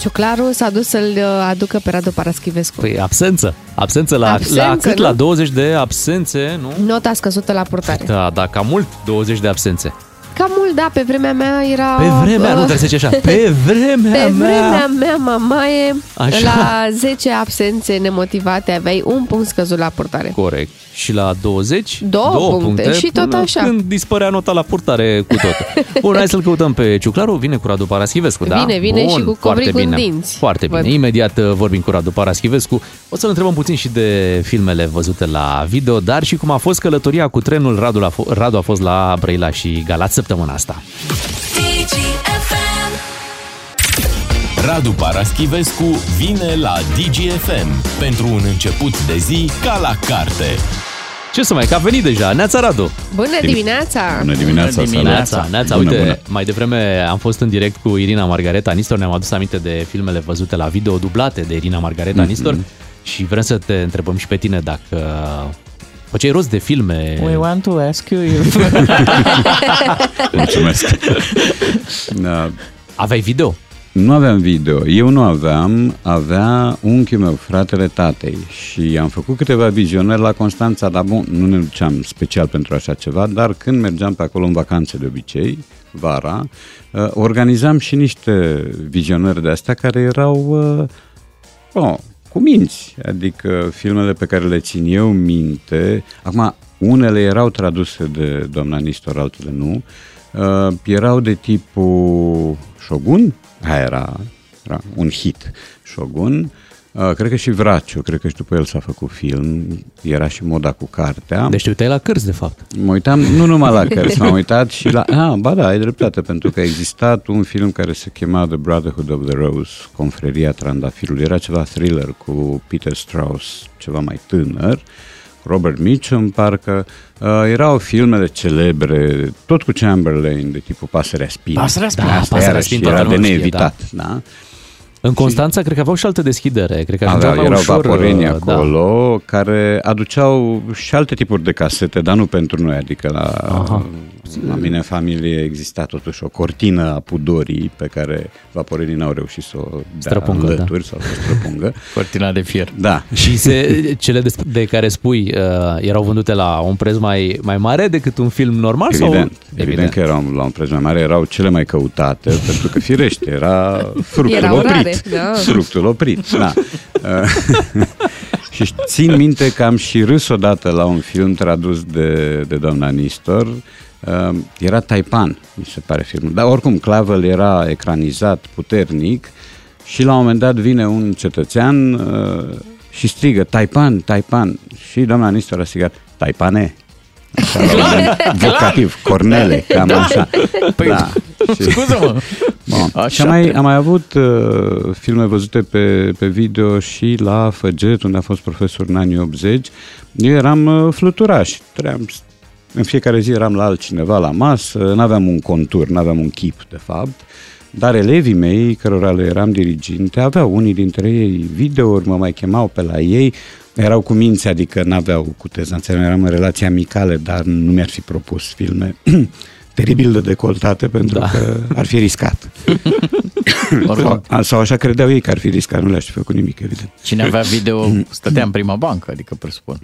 Ciuclaru s-a dus să-l uh, aducă pe Radu Paraschivescu. Păi absență. Absență la, Absență, la cât? nu? La 20 de absențe, nu? Nota scăzută la purtare. Da, da, cam mult 20 de absențe. Cam mult, da, pe vremea mea era... Pe vremea, nu uh, trebuie să zici așa, pe vremea Pe mea. vremea mea, mamaie, Așa. la 10 absențe nemotivate aveai un punct scăzut la purtare. Corect. Și la 20, Două puncte și tot până așa. Când dispărea nota la purtare cu tot. Bun, hai să-l căutăm pe Ciuclaru. Vine cu Radu Paraschivescu, da? Vine, vine Bun, și cu foarte covrigul în bine. dinți. Foarte bine. Văd. Imediat uh, vorbim cu Radu Paraschivescu. O să-l întrebăm puțin și de filmele văzute la video, dar și cum a fost călătoria cu trenul. Radu, la fo- Radu a fost la Brăila și Galați săptămâna asta. Radu Paraschivescu vine la DGFM pentru un început de zi ca la carte. Ce să mai, că a venit deja. Neața Radu. Bună dimineața! Bună dimineața, Bună salut. Neața, Neața, Bună, uite, bună. mai devreme am fost în direct cu Irina Margareta Nistor, ne-am adus aminte de filmele văzute la video, dublate de Irina Margareta Mhm. Nistor și vrem să te întrebăm și pe tine dacă făceai rost de filme. We want to ask you... Mulțumesc. Da, Aveai video? nu aveam video. Eu nu aveam, avea unchiul meu, fratele tatei și am făcut câteva vizionări la Constanța, dar bun, nu ne duceam special pentru așa ceva, dar când mergeam pe acolo în vacanțe de obicei, vara, uh, organizam și niște vizionări de astea care erau uh, oh, cu minți, adică filmele pe care le țin eu minte, acum unele erau traduse de doamna Nistor, altele nu, uh, erau de tipul Shogun, aia era, era un hit, Shogun, uh, cred că și Vraciu, cred că și după el s-a făcut film, era și moda cu cartea. Deci te uitai la cărți, de fapt. Mă uitam nu numai la cărți, m-am uitat și la... Ah, ba da, ai dreptate, pentru că a existat un film care se chema The Brotherhood of the Rose, Confreria Trandafirului. Era ceva thriller cu Peter Strauss, ceva mai tânăr, Robert Mitchum, parcă. Uh, erau filmele celebre, tot cu Chamberlain, de tipul Pasărea Spin. Pasărea Spin. Da, Asta Pasărea iarăși Spin, era toată de lumea știe, neevitat, da? În Constanța, cred că aveau și altă deschidere. Cred că ajungeau Aveau, mai erau ușor. vaporeni uh, acolo care aduceau și alte tipuri de casete, dar nu pentru noi, adică la, Aha. La mine în familie exista totuși o cortină a pudorii pe care vaporenii n-au reușit să o dea Străpungă, în lături sau să o străpungă. Cortina de fier. Da. Și se, cele de, de care spui uh, erau vândute la un preț mai, mai mare decât un film normal? Evident, sau? evident, evident că erau la un preț mai mare, erau cele mai căutate, pentru că firește, era fructul Erau oprit. rare, da. Fructul oprit, da. Uh, Și țin minte că am și râs odată la un film tradus de, de doamna Nistor. Uh, era Taipan, mi se pare filmul. Dar oricum, Clavel era ecranizat puternic și la un moment dat vine un cetățean uh, și strigă Taipan, Taipan. Și doamna Nistor a strigat Taipane. Așa, la un vocativ, Cornele, cam Da. așa. Păi, da. Și- Scuză-mă. Bun. Așa și am mai, trebuie. am mai avut uh, filme văzute pe, pe video și la Făget, unde a fost profesor în anii 80. Eu eram uh, fluturaș. Tream, în fiecare zi eram la altcineva la masă, nu aveam un contur, nu aveam un chip, de fapt. Dar elevii mei, cărora le eram diriginte, aveau unii dintre ei videouri, mă mai chemau pe la ei, erau cu minți, adică n-aveau cu tezanțe, eram în relații amicale, dar nu mi-ar fi propus filme teribil de decoltate pentru da. că ar fi riscat. sau, sau așa credeau ei că ar fi riscat, nu le-aș fi făcut nimic, evident. Cine avea video stătea în prima bancă, adică presupun.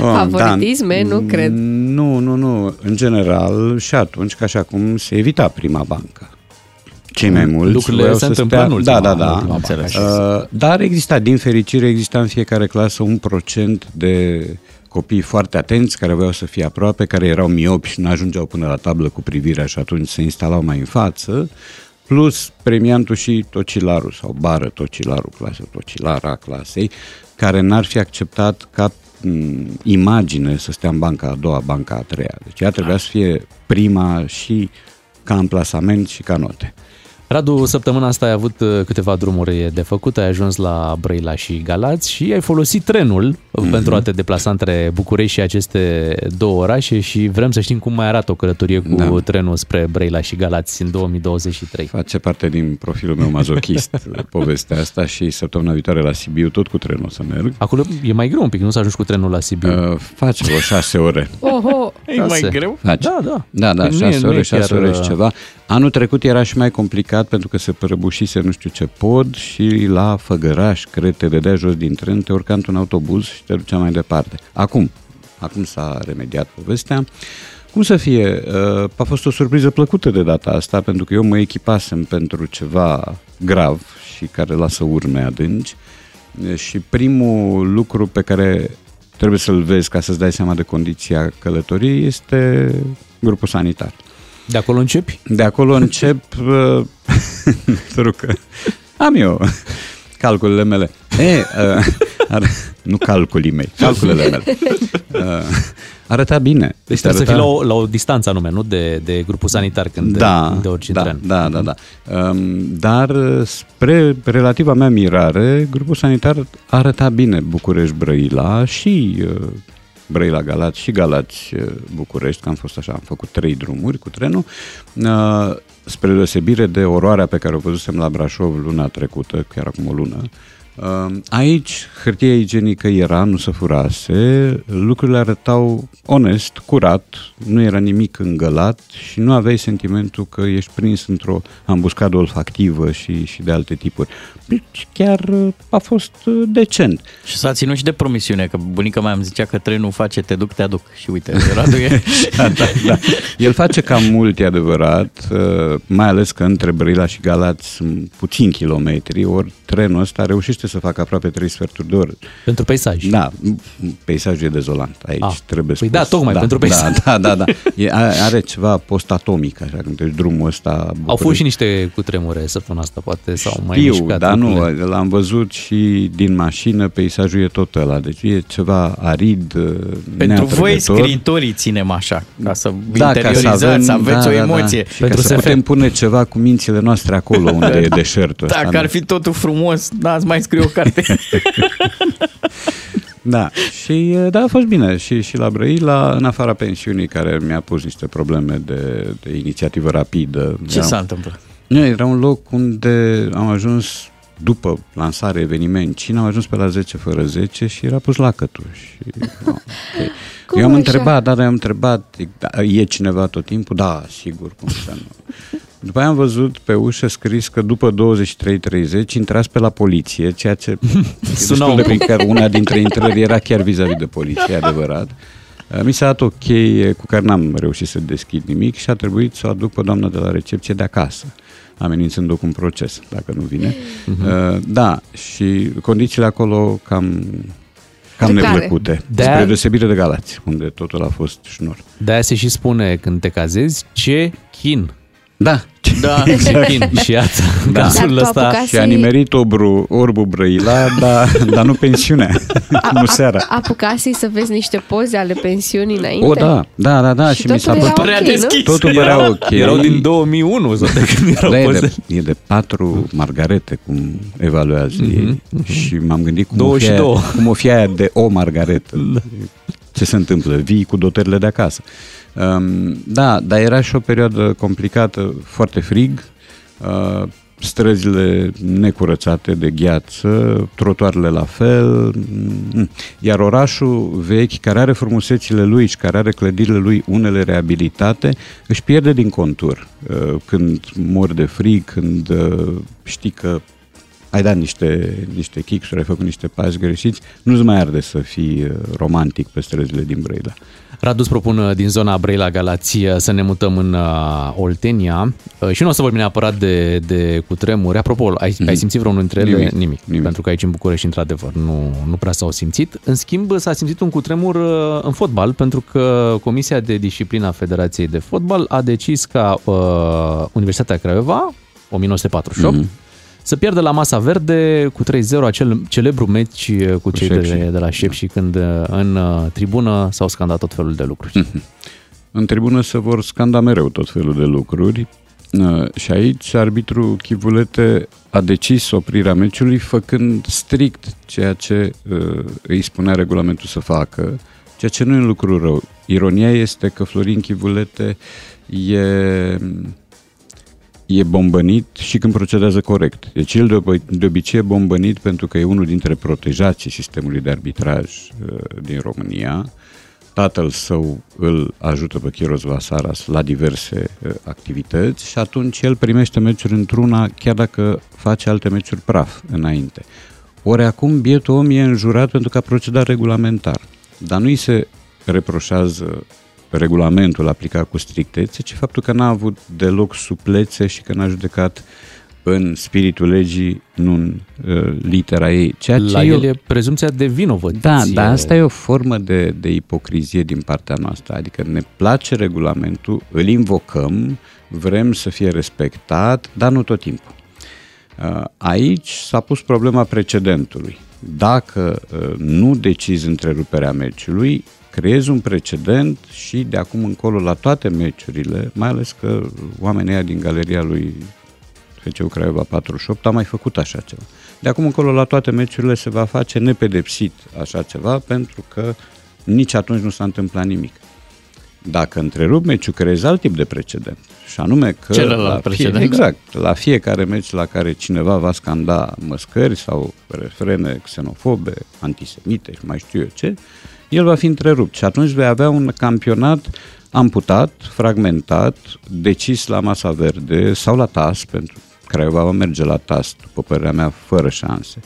Oh, Favoritisme, nu cred. Nu, nu, nu. În general, și atunci, ca și acum, se evita prima bancă. Cei mai mulți Lucrurile voiau se să întâmplă stea... în ultima- Da, da, în da. ultima bancă, așa. Uh, dar exista, din fericire, exista în fiecare clasă un procent de copii foarte atenți, care voiau să fie aproape, care erau miopi și nu ajungeau până la tablă cu privirea și atunci se instalau mai în față, plus premiantul și tocilarul sau bară tocilarul clasei, tocilara clasei, care n-ar fi acceptat ca m, imagine să stea în banca a doua, banca a treia. Deci ea trebuia să fie prima și ca amplasament și ca note. Radu, săptămâna asta ai avut uh, câteva drumuri de făcut, ai ajuns la Brăila și Galați și ai folosit trenul mm-hmm. pentru a te deplasa între București și aceste două orașe și vrem să știm cum mai arată o călătorie cu da. trenul spre Brăila și Galați în 2023. Face parte din profilul meu mazochist povestea asta și săptămâna viitoare la Sibiu tot cu trenul o să merg. Acolo e mai greu un pic, nu să ajungi cu trenul la Sibiu. Uh, face vreo șase ore. Oho! E mai Șase. greu? Face. Da, da. Da, da, Păi nu e- șase nu e ore, șase chiar, ore și uh, ceva. Anul trecut era și mai complicat pentru că se prăbușise nu știu ce pod și la Făgăraș, cred, te dădea jos din tren, te urca într-un autobuz și te ducea mai departe. Acum, acum s-a remediat povestea. Cum să fie? Uh, A fost o surpriză plăcută de data asta, pentru că eu mă echipasem pentru ceva grav și care lasă urme adânci. Și primul lucru pe care trebuie să-l vezi ca să-ți dai seama de condiția călătoriei este grupul sanitar. De acolo începi? De acolo încep, uh, pentru că am eu calculele mele. E, uh, ar, nu calculii mei, calculele mele. Uh, arăta bine. Deci trebuie arăta... să fii la o, la o distanță anume, nu de, de grupul sanitar când da, de orice da, tren. Da, da, da. Um, dar spre relativa mea mirare, grupul sanitar arăta bine București-Brăila și uh, Brăila Galați și Galați uh, București, că am fost așa, am făcut trei drumuri cu trenul, uh, spre deosebire de oroarea pe care o văzusem la Brașov luna trecută, chiar acum o lună. Uh, Aici hârtia igienică era, nu se furase, lucrurile arătau onest, curat, nu era nimic îngălat și nu aveai sentimentul că ești prins într-o ambuscadă olfactivă și, și de alte tipuri. Deci chiar uh, a fost uh, decent. Și s-a ținut și de promisiune, că bunica mea îmi zicea că trenul face te duc, te aduc. Și uite, Radu e... da, da, da. El face cam mult, e adevărat, uh, mai ales că între Brăila și Galați sunt puțini kilometri, ori trenul ăsta reușește să facă aproape 3 sferturi de oră. Pentru peisaj. Da, peisajul e dezolant aici, Ah, trebuie păi spus. da, tocmai, da, pentru peisaj. Da, da, da, da. E, are are ceva post-atomic, așa, când deci drumul ăsta... Au București- fost și niște cutremure săptămâna asta, poate, sau mai Știu, mișcat dar nu, lucrurile. l-am văzut și din mașină, peisajul e tot ăla, deci e ceva arid, Pentru voi, neatrăgător. scriitorii, ținem așa, ca să Da, ca să interiorizați, avem, să aveți da, o da, emoție. Da. Și Pentru ca să putem pune ceva cu mințile noastre acolo unde e deșertul ăsta. Dacă ar fi totul frumos, da, ați mai scrie o carte. Da, și da, a fost bine. Și, și la Brăila, în afara pensiunii, care mi-a pus niște probleme de, de inițiativă rapidă. Ce Era- s-a întâmplat? Nu, era un loc unde am ajuns după lansare eveniment Cina, am ajuns pe la 10 fără 10 și era pus lacătul. Și, no, okay. Cum Eu am așa? întrebat, da, da, am întrebat, da, e cineva tot timpul? Da, sigur, cum să nu. După aia am văzut pe ușă scris că după 23.30 intrați pe la poliție, ceea ce Suna destul un de pic. pic, că una dintre intrări era chiar vis-a-vis de poliție, e adevărat. Uh, Mi s-a dat o cheie cu care n-am reușit să deschid nimic și a trebuit să o aduc pe doamna de la recepție de acasă amenințând-o cu un proces, dacă nu vine. Uh, Da, și condițiile acolo cam, cam Precare. neplăcute, De-aia- spre deosebire de Galați, unde totul a fost șnur. De-aia se și spune când te cazezi, ce chin. Da, Da, Ce chin. Și iată, în Da. cazul Dar tu ăsta... apucați- și a nimerit obru, orbul Brăila, dar, dar nu pensiunea, nu seara. Apucasei să vezi niște poze ale pensiunii înainte? O, da, da, da, da, și, Și mi s-a totul era părut... ok, Părea nu? deschis. Totul părea ok. Erau din 2001 sau de când erau Da, e poze. de, e de patru margarete, cum evaluează Mhm, ei. Și m-am gândit cum o, fi 22. aia, cum o fi aia de o margaretă. Ce se întâmplă? Vii cu dotările de acasă. Um, da, dar era și o perioadă complicată, foarte frig, uh, străzile necurățate de gheață, trotuarele la fel, mm, iar orașul vechi, care are frumusețile lui și care are clădirile lui unele reabilitate, își pierde din contur uh, când mor de frig, când uh, știi că ai dat niște, niște kicksuri, ai făcut niște pași greșiți, nu-ți mai arde să fii uh, romantic pe străzile din Brăila. Radu îți propun uh, din zona Brăila Galație să ne mutăm în uh, Oltenia Uh, și nu o să vorbim neapărat de, de cutremuri. Apropo, ai, ai simțit vreunul dintre ele? Mhm. Nimic, Nimic. nimic. Pentru că aici în București, într-adevăr, nu, nu prea s-au simțit. În schimb, s-a simțit un cutremur uh, în fotbal, pentru că Comisia de Disciplină a Federației de Fotbal a decis ca uh, Universitatea Craiova, 1948, Mhm. Să pierdă la masa verde cu 3-0 acel celebru meci uh, cu cei de, Șepși. de la Șepși când uh, în uh, tribună s-au scandat tot felul de lucruri. În tribună se vor scanda mereu tot felul de lucruri uh, și aici arbitru Chivulete a decis oprirea meciului făcând strict ceea ce uh, îi spunea regulamentul să facă, ceea ce nu e un lucru rău. Ironia este că Florin Chivulete e, e bombănit și când procedează corect. Deci el de, ob- de obicei e bombănit pentru că e unul dintre protejații sistemului de arbitraj uh, din România. Tatăl său îl ajută pe Chiros Vasaras la diverse uh, activități și atunci el primește meciuri într-una chiar dacă face alte meciuri praf înainte. Ori acum bietul om e înjurat pentru că a procedat regulamentar. Dar nu îi se reproșează regulamentul aplicat cu strictețe, ci faptul că n-a avut deloc suplețe și că n-a judecat în spiritul legii, nu în uh, litera ei. Ceea ce La eu... el e prezumția de vinovăție. Da, dar asta e o formă de, de ipocrizie din partea noastră. Adică ne place regulamentul, îl invocăm, vrem să fie respectat, dar nu tot timpul. Uh, Aici s-a pus problema precedentului. Dacă uh, nu decizi întreruperea meciului, creezi un precedent și de acum încolo la toate meciurile, mai ales că oamenii ăia din galeria lui FCU Craiova 48 a mai făcut așa ceva. De acum încolo la toate meciurile se va face nepedepsit așa ceva pentru că nici atunci nu s-a întâmplat nimic. Dacă întrerup meciul, creezi alt tip de precedent. Și anume că Celălalt la precedent, da. exact, la fiecare meci la care cineva va scanda măscări sau refrene xenofobe, antisemite și mai știu eu ce, el va fi întrerupt și atunci vei avea un campionat amputat, fragmentat, decis la masa verde sau la TAS, pentru Craiova va merge la TAS, după părerea mea, fără șanse.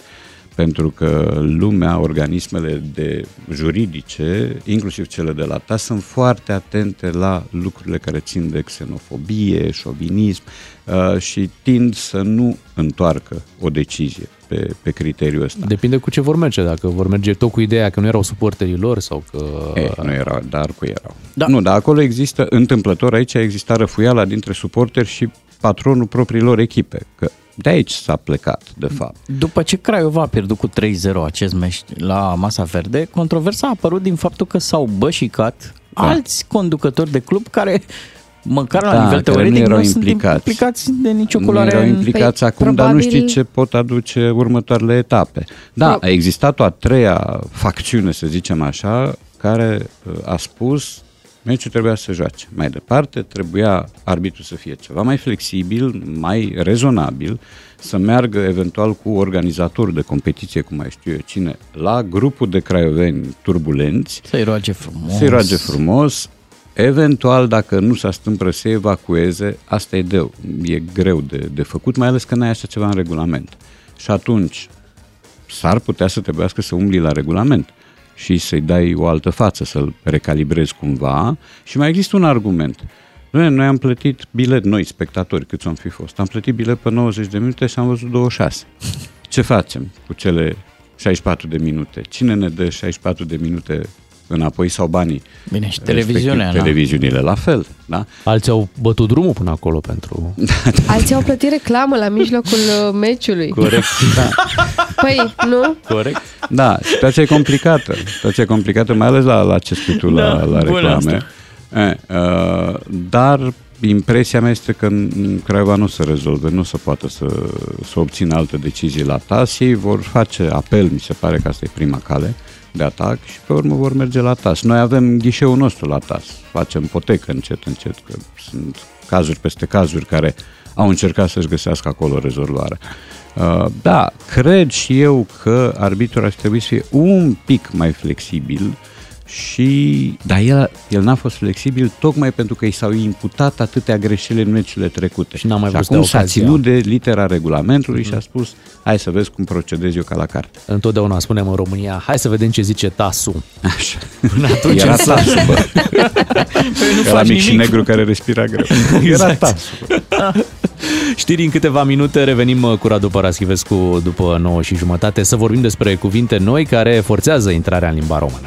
Pentru că lumea, organismele de juridice, inclusiv cele de la TAS, sunt foarte atente la lucrurile care țin de xenofobie, șovinism uh, și tind să nu întoarcă o decizie pe, pe criteriul ăsta. Depinde cu ce vor merge, dacă vor merge tot cu ideea că nu erau suporterii lor sau că... E, nu erau, dar cu erau. Da. Nu, dar acolo există, întâmplător, aici exista răfuiala dintre suporteri și patronul propriilor echipe, că de aici s-a plecat, de fapt. După ce Craiova a pierdut cu 3-0 acest meci la Masa Verde, controversa a apărut din faptul că s-au bășicat da. alți conducători de club care măcar la Da, nivel care nu teoretic nu, erau sunt implicați. implicați de nicio Nu culoare. erau implicați Păi, acum, dar nu probabil- știi ce pot aduce următoarele etape. Da, Pro- a existat o a treia facțiune, să zicem așa, care uh, a spus meciul trebuia să se joace. Mai departe, trebuia arbitru să fie ceva mai flexibil, mai rezonabil, să meargă eventual cu organizatorul de competiție, cum mai știu eu cine, la grupul de craioveni turbulenți, Să-i roage frumos. să-i roage frumos, eventual, dacă nu s-a stâmpră, să evacueze, asta e, de, e greu de, de făcut, mai ales că n-ai așa ceva în regulament. Și atunci s-ar putea să trebuiască să umbli la regulament. și să-i dai o altă față, să-l recalibrezi cumva. Și mai există un argument. Noi, noi am plătit bilet, noi spectatori, câți am fi fost, am plătit bilet pe 90 de minute și am văzut 26. Ce facem cu cele 64 de minute? Cine ne dă 64 de minute înapoi sau banii? Bine, și Respectiv, televiziunea, da. Televiziunile la fel, da? Alții au bătut drumul până acolo pentru... Alții au plătit reclamă la mijlocul uh, meciului. Corect. Da. Păi, nu? Corect. Da, situația e complicată. Situația e complicată, mai ales la, la ce spui tu la, Da, la bună reclame. E, uh, dar impresia mea este că în Craiova nu se rezolve, nu se poate să, să obțină alte decizii la TAS. Ei vor face apel, mi se pare că asta e prima cale de atac și pe urmă vor merge la TAS. Noi avem ghișeul nostru la TAS, facem potecă încet, încet, că sunt cazuri peste cazuri care au încercat să-și găsească acolo rezolvarea. Uh, da, cred și eu că arbitrul ar trebui să fie un pic mai flexibil și, dar el, el n-a fost flexibil tocmai pentru că i s-au imputat atâtea greșeli în meciurile trecute. Și n-a mai și vrut să acum dea s-a ocazia. ținut de litera regulamentului și a spus hai să vezi cum procedez eu ca la carte. Întotdeauna spunem în România, hai să vedem ce zice Tasu. Așa. Până atunci Era însă- tasul, bă. nu Era faci mic și nimic. negru care respira greu. Era Exact. tasul. Știri în câteva minute, revenim uh, cu Radu Paraschivescu după 9 și jumătate să vorbim despre cuvinte noi care forțează intrarea în limba română.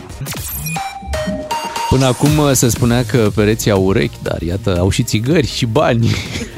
Până acum uh, se spunea că pereții au urechi, dar iată, au și țigări și bani.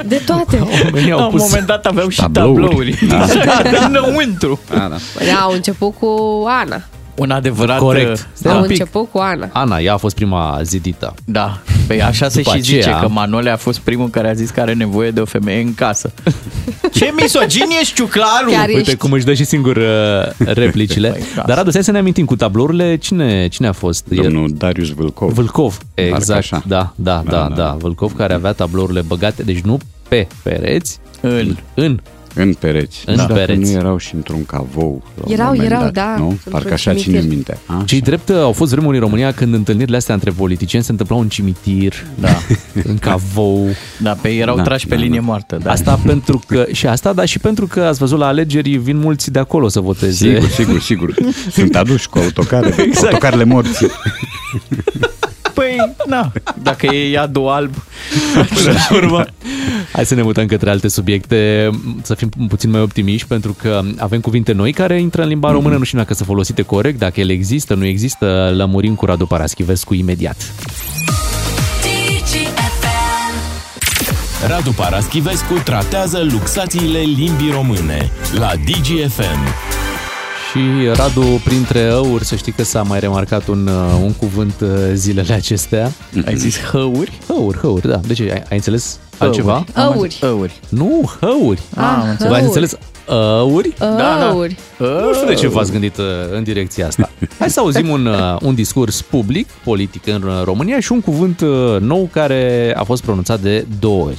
De toate. Oamenii La au un pus moment dat aveau și Tablouri. tablouri. Da. Da, de înăuntru. Da, da. Păi, au început cu Ana. Un adevărat... Corect. Da, Au un pic. început cu Ana. Ana, ea a fost prima zidită. da. Păi așa se După și zice aceea- că Manole a fost primul care a zis că are nevoie de o femeie în casă. Ce misogin ești, ciuclaru! Chiar Uite ești. cum își dă și singur uh, replicile. Păi, casă. Dar Radu, stai să ne amintim cu tablourile, cine, cine a fost? E- Domnul Darius Vâlcov. Vâlcov, exact, așa. da, da, da, Da, da, da. da, Vâlcov care avea tablourile băgate, deci nu pe pereți, În. în. În pereți. În Dacă pereți. nu erau și într-un cavou. la un Erau, moment erau, dat, da, Nu? într-un Parcă așa cimitir. ține minte. A? Cei drept au fost vremuri în România când întâlnirile astea între politicieni se întâmplau în cimitir, Da. în cavou. Da, pe ei erau Da, trași pe da, linie da. moartă. Da. Asta pentru că, și asta, dar și pentru că ați văzut la alegeri, vin mulți de acolo să voteze. Sigur, sigur, sigur. Sunt aduși cu autocare, exact. autocarele morții. Păi, na, dacă e iadul alb, Până la urmă. Hai să ne mutăm către alte subiecte, să fim puțin mai optimiști, pentru că avem cuvinte noi care intră în limba română, nu știu dacă sunt folosite corect, dacă ele există, nu există, lămurim cu Radu Paraschivescu imediat. Radu Paraschivescu tratează luxațiile limbii române la DGFM. Și Radu, printre ăuri, să știi că s-a mai remarcat un, uh, un cuvânt uh, zilele acestea. ai zis hăuri? Hăuri, hăuri, da. De ce? Ai, ai înțeles altceva? Auri. Hăuri. Nu, hăuri. Ah, am înțeles. V-ați hăuri. înțeles? Ăuri? da. Auri. Nu știu de ce v-ați gândit uh, în direcția asta. Hai să auzim un, uh, un discurs public, politic în uh, România și un cuvânt uh, nou care a fost pronunțat de două ori.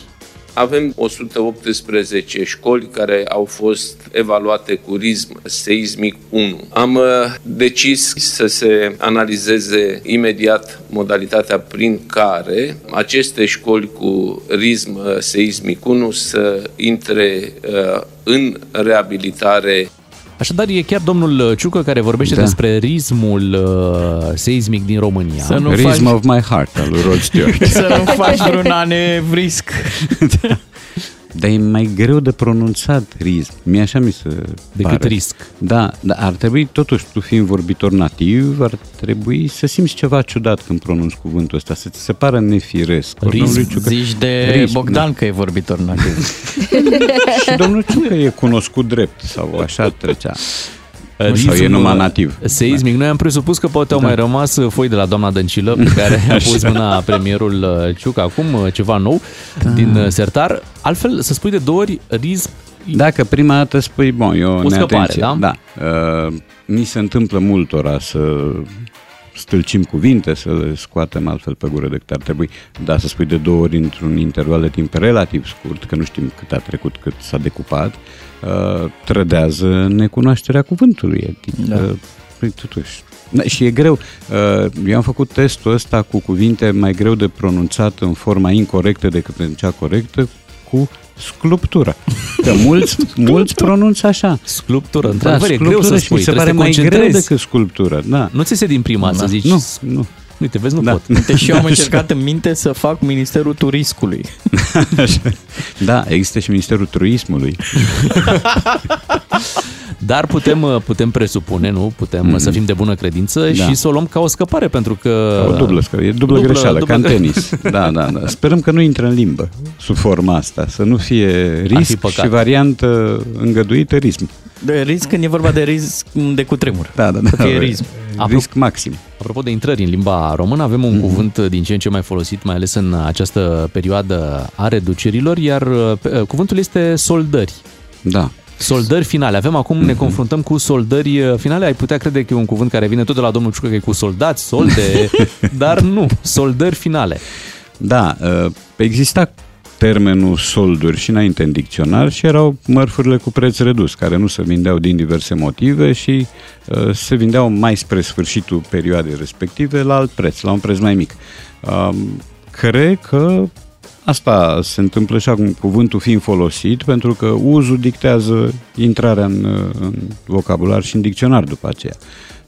Avem 118 școli care au fost evaluate cu rism seismic 1. Am uh, decis să se analizeze imediat modalitatea prin care aceste școli cu rism uh, seismic 1 să intre uh, în reabilitare Așadar, e chiar domnul Ciucă care vorbește Da. despre ritmul uh, seismic din România. Să nu Rhythm faci, of my heart al lui Rod Stewart. să nu faci vreun anevrisc. Dar e mai greu de pronunțat risc. Mie așa mi se Decât pare. risc. Da, dar ar trebui, totuși, tu fiind vorbitor nativ, ar trebui să simți ceva ciudat când pronunți cuvântul ăsta, să ți se pară nefiresc. Ori Risc. domnul Ciucă- Zici de Risc, Bogdan că e vorbitor nativ. Și domnul Ciucă e cunoscut drept sau așa trecea. Sau e Ritmul, numai uh, nativ. Seismic. Noi am presupus că poate au Da. mai rămas uh, foi de la doamna Dăncilă pe care a pus mâna premierul uh, Ciucă acum, uh, ceva nou Da. din uh, sertar. Altfel, să spui de două ori risc Dacă prima dată spui, bon, eu O scăpare, da? da. Uh, mi se întâmplă multora să stâlcim cuvinte, să le scoatem altfel pe gură decât ar trebui, dar să spui de două ori într-un interval de timp relativ scurt, că nu știm cât a trecut, cât s-a decupat, uh, trădează necunoașterea cuvântului. Adică, Da. păi, totuși, Da, și e greu. Uh, Eu am făcut testul ăsta cu cuvinte mai greu de pronunțat în forma incorrectă decât în cea corectă, cu Sculptură. Că mulți, mulți pronunță așa. Sculptură, Da, într-adevăr, e greu să sculptură și spui. mi se trebuie pare să te mai greu concentrezi. decât sculptură. Da. Nu ți se din prima să Da. zici... Nu, nu. Uite, vezi, nu Da. pot. Uite, și eu am încercat în minte să fac Ministerul Turiscului. Da, există și Ministerul Turismului. Dar putem, uh, putem presupune, nu? Putem mm-hmm. să fim de bună credință Da. și să o luăm ca o scăpare, pentru că... O dublă, scă- e dublă, Dublă- greșeală, dublă ca în gre- tenis. Da, da, da. Sperăm că nu intră în limbă sub forma asta, să nu fie fi risc păcat. și variantă îngăduită risc. De risc când e vorba de risc de cutremur. Da, da, da. Să fie risc. Risc maxim. Apropo de intrări în limba română, avem un mm-hmm. cuvânt din ce în ce mai folosit, mai ales în această perioadă a reducerilor, iar uh, pe- uh, cuvântul este soldări. Da. Soldări finale. Avem acum, ne confruntăm cu soldări uh, finale. Ai putea crede că e un cuvânt care vine tot de la domnul Ciucă, că e cu soldați, solde, dar nu, soldări finale. Da, uh, exista termenul solduri și înainte în dicționar și erau mărfurile cu preț redus, care nu se vindeau din diverse motive și uh, se vindeau mai spre sfârșitul perioadei respective la alt preț, la un preț mai mic. Um, cred că asta se întâmplă și acum, cuvântul fiind folosit, pentru că uzul dictează intrarea în, uh, în vocabular și în dicționar după aceea.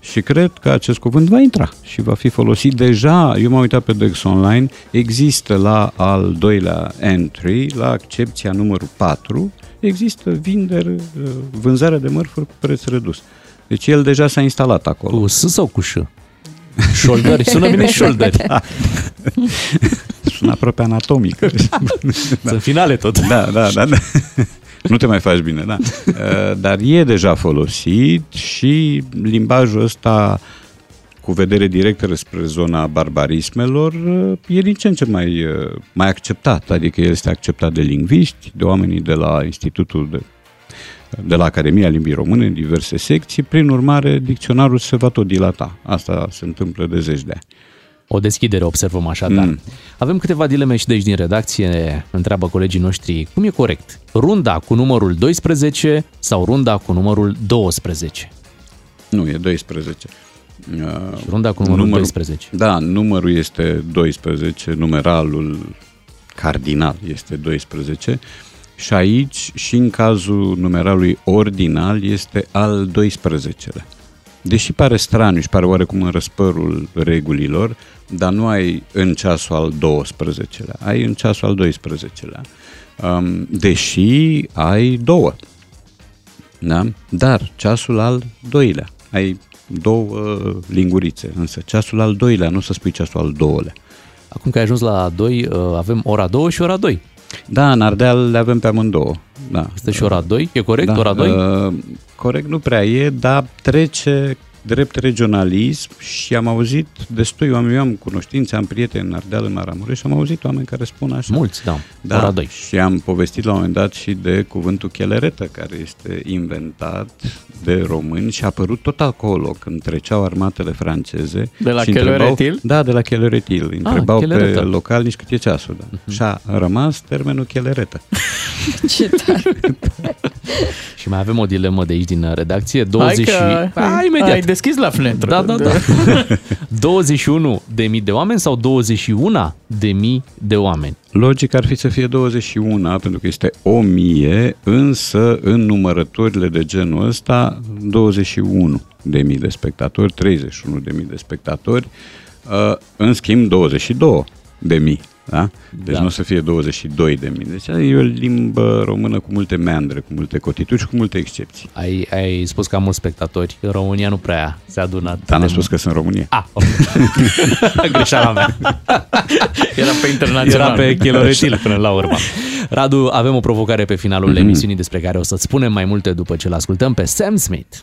Și cred că acest cuvânt va intra și va fi folosit deja. Eu m-am uitat pe Dex Online, există la al doilea entry, la accepția numărul 4, există vindere, uh, vânzarea de mărfuri cu preț redus. Deci el deja s-a instalat acolo. Cu S sau cu Ș? Șoldări, sună bine șoldări. Da. Sună aproape anatomic. Sunt finale tot. Da, da, da. da. Nu te mai faci bine, da. Uh, Dar e deja folosit și limbajul ăsta cu vedere directă spre zona barbarismelor uh, e din ce în ce mai, uh, mai acceptat. Adică el este acceptat de lingviști, de oamenii de la Institutul de de la Academia Limbii Române, în diverse secții, prin urmare, dicționarul se va tot dilata. Asta se întâmplă de zeci de ani. O deschidere observăm așadar. Mm. Mm. Avem câteva dileme și de aici din redacție, întreabă colegii noștri, cum e corect? Runda cu numărul 12 sau runda cu numărul 12? Nu, e 12. Și runda cu numărul 12. Da, numărul este 12, numeralul cardinal este 12 și aici și în cazul numeralului ordinal este al 12-lea. Deși pare straniu și pare oarecum în răspărul regulilor, dar nu ai în ceasul al 12-lea, ai în ceasul al 12-lea. Um, deși ai două. Da? Dar ceasul al doilea, ai două lingurițe, însă ceasul al doilea, nu să spui ceasul al doilea. Acum că ai ajuns la 2, avem ora 2 și ora 2. Da, în Ardeal le avem pe amândouă. Da. Este și ora 2? E corect, da, ora 2? Uh, corect nu prea e, dar trece drept regionalism și am auzit destui oameni, eu am cunoștințe, am prieteni în Ardeal, în Maramureș și am auzit oameni care spun așa. Mulți, da. da Ora 2. Și am povestit la un moment dat și de cuvântul cheleretă, care este inventat de români și a apărut tot acolo când treceau armatele franceze. De la și întrebau- Cheleretil? Da, de la cheleretil. Întrebau pe cheleretă. localnici cât e ceasul. Da. Mhm. Și a rămas termenul cheleretă. Ce tare. Și mai avem o dilemă de aici din redacție. 20 Hai că Ah, imediat. ai deschis la fnetră. Da, da, da. 21 de mii de oameni sau 21 de mii de oameni? Logic ar fi să fie 21, pentru că este 1000, însă în numărătorile de genul ăsta 21 de mii de spectatori, 31 de mii de spectatori, uh, în schimb 22 de mii. Da? Deci Da. nu o să fie 22 de mii. Deci e o limbă română cu multe meandre, cu multe cotituri și cu multe excepții. Ai, ai spus că am mulți spectatori. În România nu prea se adună. Dar n-am spus că sunt în România. Ah, ok. Greșeala mea. Era pe internațional. Era pe Cheloretil până la urmă. Radu, avem o provocare pe finalul Mhm. emisiunii despre care o să-ți spunem mai multe după ce l-ascultăm pe Sam Smith.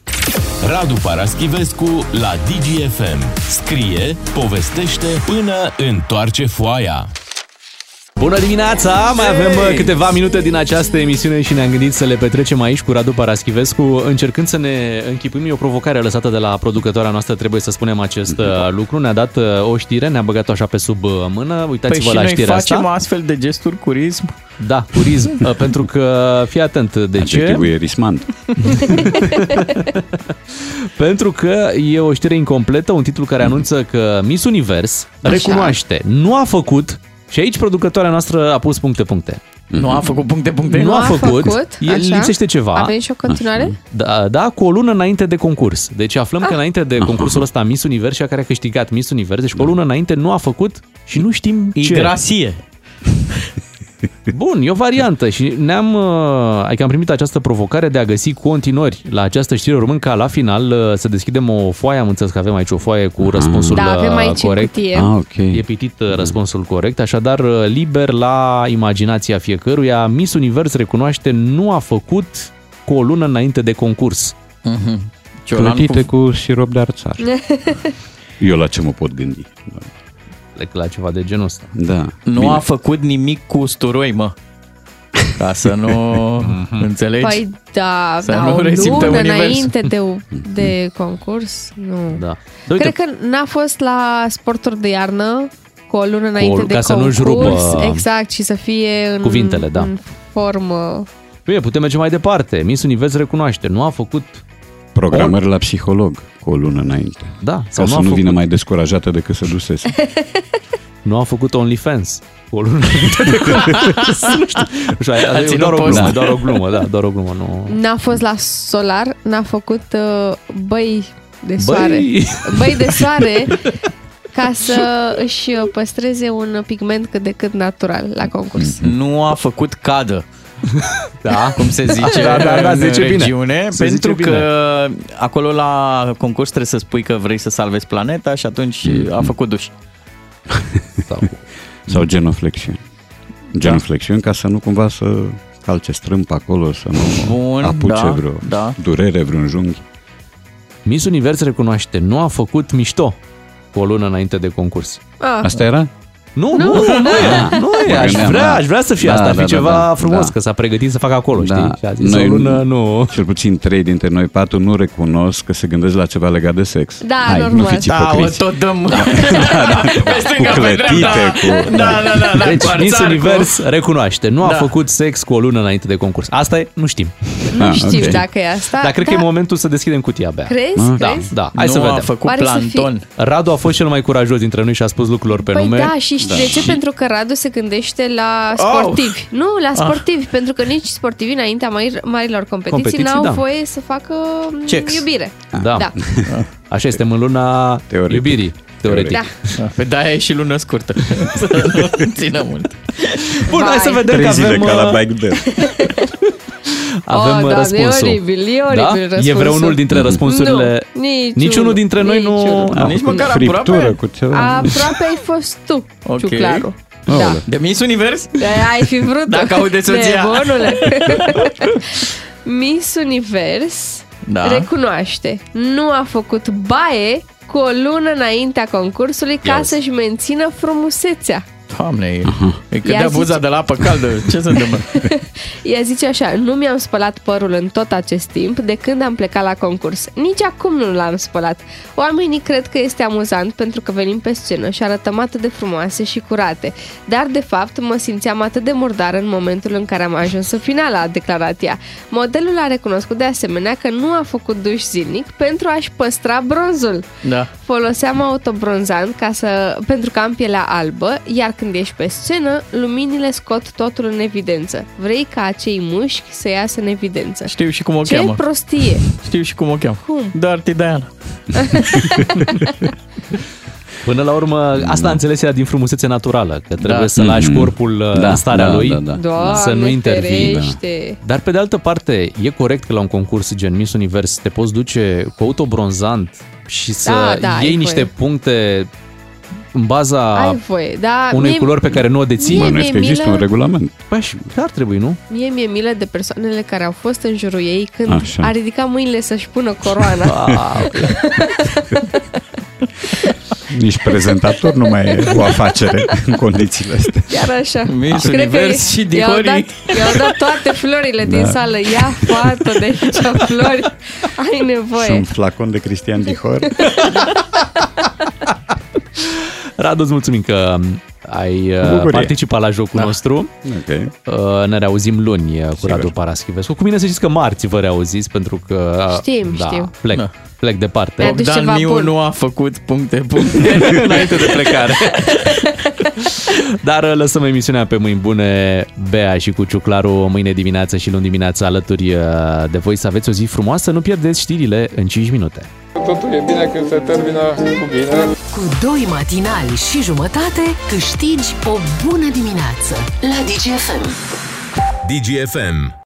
Radu Paraschivescu la DGFM. Scrie, povestește până întoarce foaia. Bună dimineața! Mai avem uh, câteva minute din această emisiune și ne-am gândit să le petrecem aici cu Radu Paraschivescu, încercând să ne închipuim. E o provocare lăsată de la producătoarea noastră, trebuie să spunem acest uh, lucru. Ne-a dat uh, o știre, ne-a băgat-o așa pe sub uh, mână. Păi Uitați-vă și la noi știrea facem asta. astfel de gesturi cu rism? Da, turism, uh, pentru că, fii atent, de ce? Adjectivul e rismant. Pentru că e o știre incompletă, un titlu care anunță că Miss Univers Așa. recunoaște, nu a făcut, și aici producătoarea noastră a pus puncte-puncte, Nu a făcut puncte, puncte? Nu a făcut, făcut e, așa? lipsește ceva. Avem și o continuare? Da, da, cu o lună înainte de concurs. Deci aflăm Ah. că înainte de concursul ăsta Miss Univers, cea care a câștigat Miss Univers, deci cu o lună înainte nu a făcut și nu știm ce. Igrasie. Bun, e o variantă și ne-am, uh, adică am primit această provocare de a găsi continuări la această știre, urmând ca la final uh, să deschidem o foaie, am înțeles că avem aici o foaie cu răspunsul Da, avem uh, aici în corect. cutie. Ah, ok. E pitit uh, răspunsul corect, așadar uh, liber la imaginația fiecăruia. Miss Univers recunoaște nu a făcut cu o lună înainte de concurs. Mhm. Ciolan Plătite cu... cu sirop de arțar. Eu la ce mă pot gândi? Lec la ceva de genul ăsta. Da. Nu Bine. a făcut nimic cu usturoi, mă. Ca să nu înțelegi. Păi da, Să da nu o resimte lună universul. înainte de, de concurs, nu. Da. Da, uite, Cred că n-a fost la sporturi de iarnă cu o lună înainte ca de să nu-și concurs. rupă Exact, și să fie în, cuvintele, da. în formă. Bine, putem merge mai departe. Miss Univers recunoaște, nu a făcut Programări la psiholog cu o lună înainte. Da, Ca sau să nu a nu făcut, vină mai descurajată decât să dusese. nu a făcut OnlyFans. Cu o lună înainte de concurs. nu știu. Nu știu, A e ținut doar o post. glumă, doar o glumă, da, doar o glumă. Nu... N-a fost la solar, n-a făcut uh, băi de Băi! soare. Băi de soare ca să își păstreze un pigment cât de cât natural la concurs. Nu a făcut cadă. Da, cum se zice Da, da, da, în zice bine. regiune, Se pentru zice că acolo la concurs trebuie să spui că vrei să salvezi planeta și atunci a făcut duș. Sau, Sau genoflexiuni. Genoflexiuni ca să nu cumva să calce strâmp acolo, să nu Bun, apuce da, vreo da. durere, vreun junghi. Miss Univers recunoaște, nu a făcut mișto cu o lună înainte de concurs. Ah, Asta era? Nu, Nu, nu, nu, nu e, nu e, Mă aș gândeam, vrea, da. aș vrea să fie Da, asta, ar da, fi da, ceva da, frumos, da. că s-a pregătit să facă acolo, știi? Și a zis Noi o lună, nu. Cel puțin trei dintre noi patru nu recunosc că se gândesc la ceva legat de sex. Da, Hai, normal. nu fiți Da, o ipocriți. tot dăm da, pe stânga, cu pe clătite, dreapta. cu... Da, da, da, da, Deci, cu Miss arțar, Univers cu- recunoaște, nu a Da. făcut sex cu o lună înainte de concurs. Asta e, nu știm. nu Ah, știu ok. dacă e asta. Dar cred că da. e momentul să deschidem cutia abia. Crezi? Ah. Da, Crezi? da. Hai nu să a vedem. făcut Pare să fie- planton. Radu a fost cel mai curajos dintre noi și a spus lucrurilor pe Păi nume. da, și știi de ce? Pentru că Radu se gândește la sportivi. Nu, la sportivi, pentru că nici sportivii înaintea mari- marilor competiții, Competiții, n-au da. voie să facă m, Checks. iubire. Da. Da. Așa este în luna Teoretic. iubirii. Teoretic. Da. Pe de-aia e și lună scurtă. Să nu țină mult. Bun, hai să Vai. vedem Trei că zile avem, ca la uh, Bike Day. avem oh, uh, da, răspunsul. E oribil, e oribil Da? răspunsul. E vreunul dintre răspunsurile... Nu, niciunul. Niciunul dintre noi nu- Niciunul. Da, nici măcar Friptură aproape. cu ceva. Aproape ai fost tu, Ok. Ciuclaru. Da. Aoleu. De Miss Univers? De ai fi vrut Dacă aude soția. Nebunule. Miss Univers Da. recunoaște, nu a făcut baie cu o lună înaintea concursului ca Ia uzi. să-și mențină frumusețea. Doamne, e, e cât Ia de buza zice- de la apă caldă. Ce se întâmplă? Ea zice așa, nu mi-am spălat părul în tot acest timp de când am plecat la concurs. Nici acum nu l-am spălat. Oamenii cred că este amuzant pentru că venim pe scenă și arătăm atât de frumoase și curate. Dar, de fapt, mă simțeam atât de murdară în momentul în care am ajuns în finală, a declarat ea. Modelul a recunoscut de asemenea că nu a făcut duș zilnic pentru a-și păstra bronzul. Da. Foloseam autobronzant ca să, pentru că am pielea albă, iar când ești pe scenă, luminile scot totul în evidență. Vrei ca acei mușchi să iasă în evidență. Știu și cum o Ce cheamă. prostie! Știu și cum o cheamă. Cum? Dirty Diana. Până la urmă, asta a înțeles ea din frumusețe naturală, că trebuie Da. să lași Mhm. corpul uh, Da, în starea da, lui, da, da. Doamne, să nu intervii. ferește. Dar pe de altă parte, e corect că la un concurs gen Miss Univers te poți duce cu autobronzant și să Da, da, ai iei niște voie. puncte în baza Ai voie, da, unei mie, culori pe care nu o deții. Mie- Bănuiesc că milă- există un regulament. Păi și ar trebui, nu? mie mi-e milă de persoanele care au fost în jurul ei când Așa. a ridicat mâinile să-și pună coroana. Ah, Nici prezentator nu mai e o afacere în condițiile astea. Chiar așa. Miss Cred că Univers și i-au dat, Dihorii. i-au dat toate florile din Da. sală. Ia, fată, de aici flori. Ai Și nevoie. un flacon de Cristian Dihor. Radu, îți mulțumim că ai uh, bucurie. participat la jocul Da. nostru. Ok. Uh, Ne reauzim luni uh, cu Sigur. Radu Paraschivescu. Cu mine să știți că marți vă reauziți pentru că uh, Știm, da, știm. plec, Da. plec departe. Mi-a adus Bogdan ceva Miu bun. nu a făcut puncte, puncte. înainte de plecare. Dar uh, lăsăm emisiunea pe mâini bune, Bea și cu Ciuclaru mâine dimineață și luni dimineață alături uh, de voi să aveți o zi frumoasă. Nu pierdeți știrile în 5 minute. Totul e bine când se termină cu bine. Cu doi matinali și jumătate câștigi o bună dimineață la DGFM. DGFM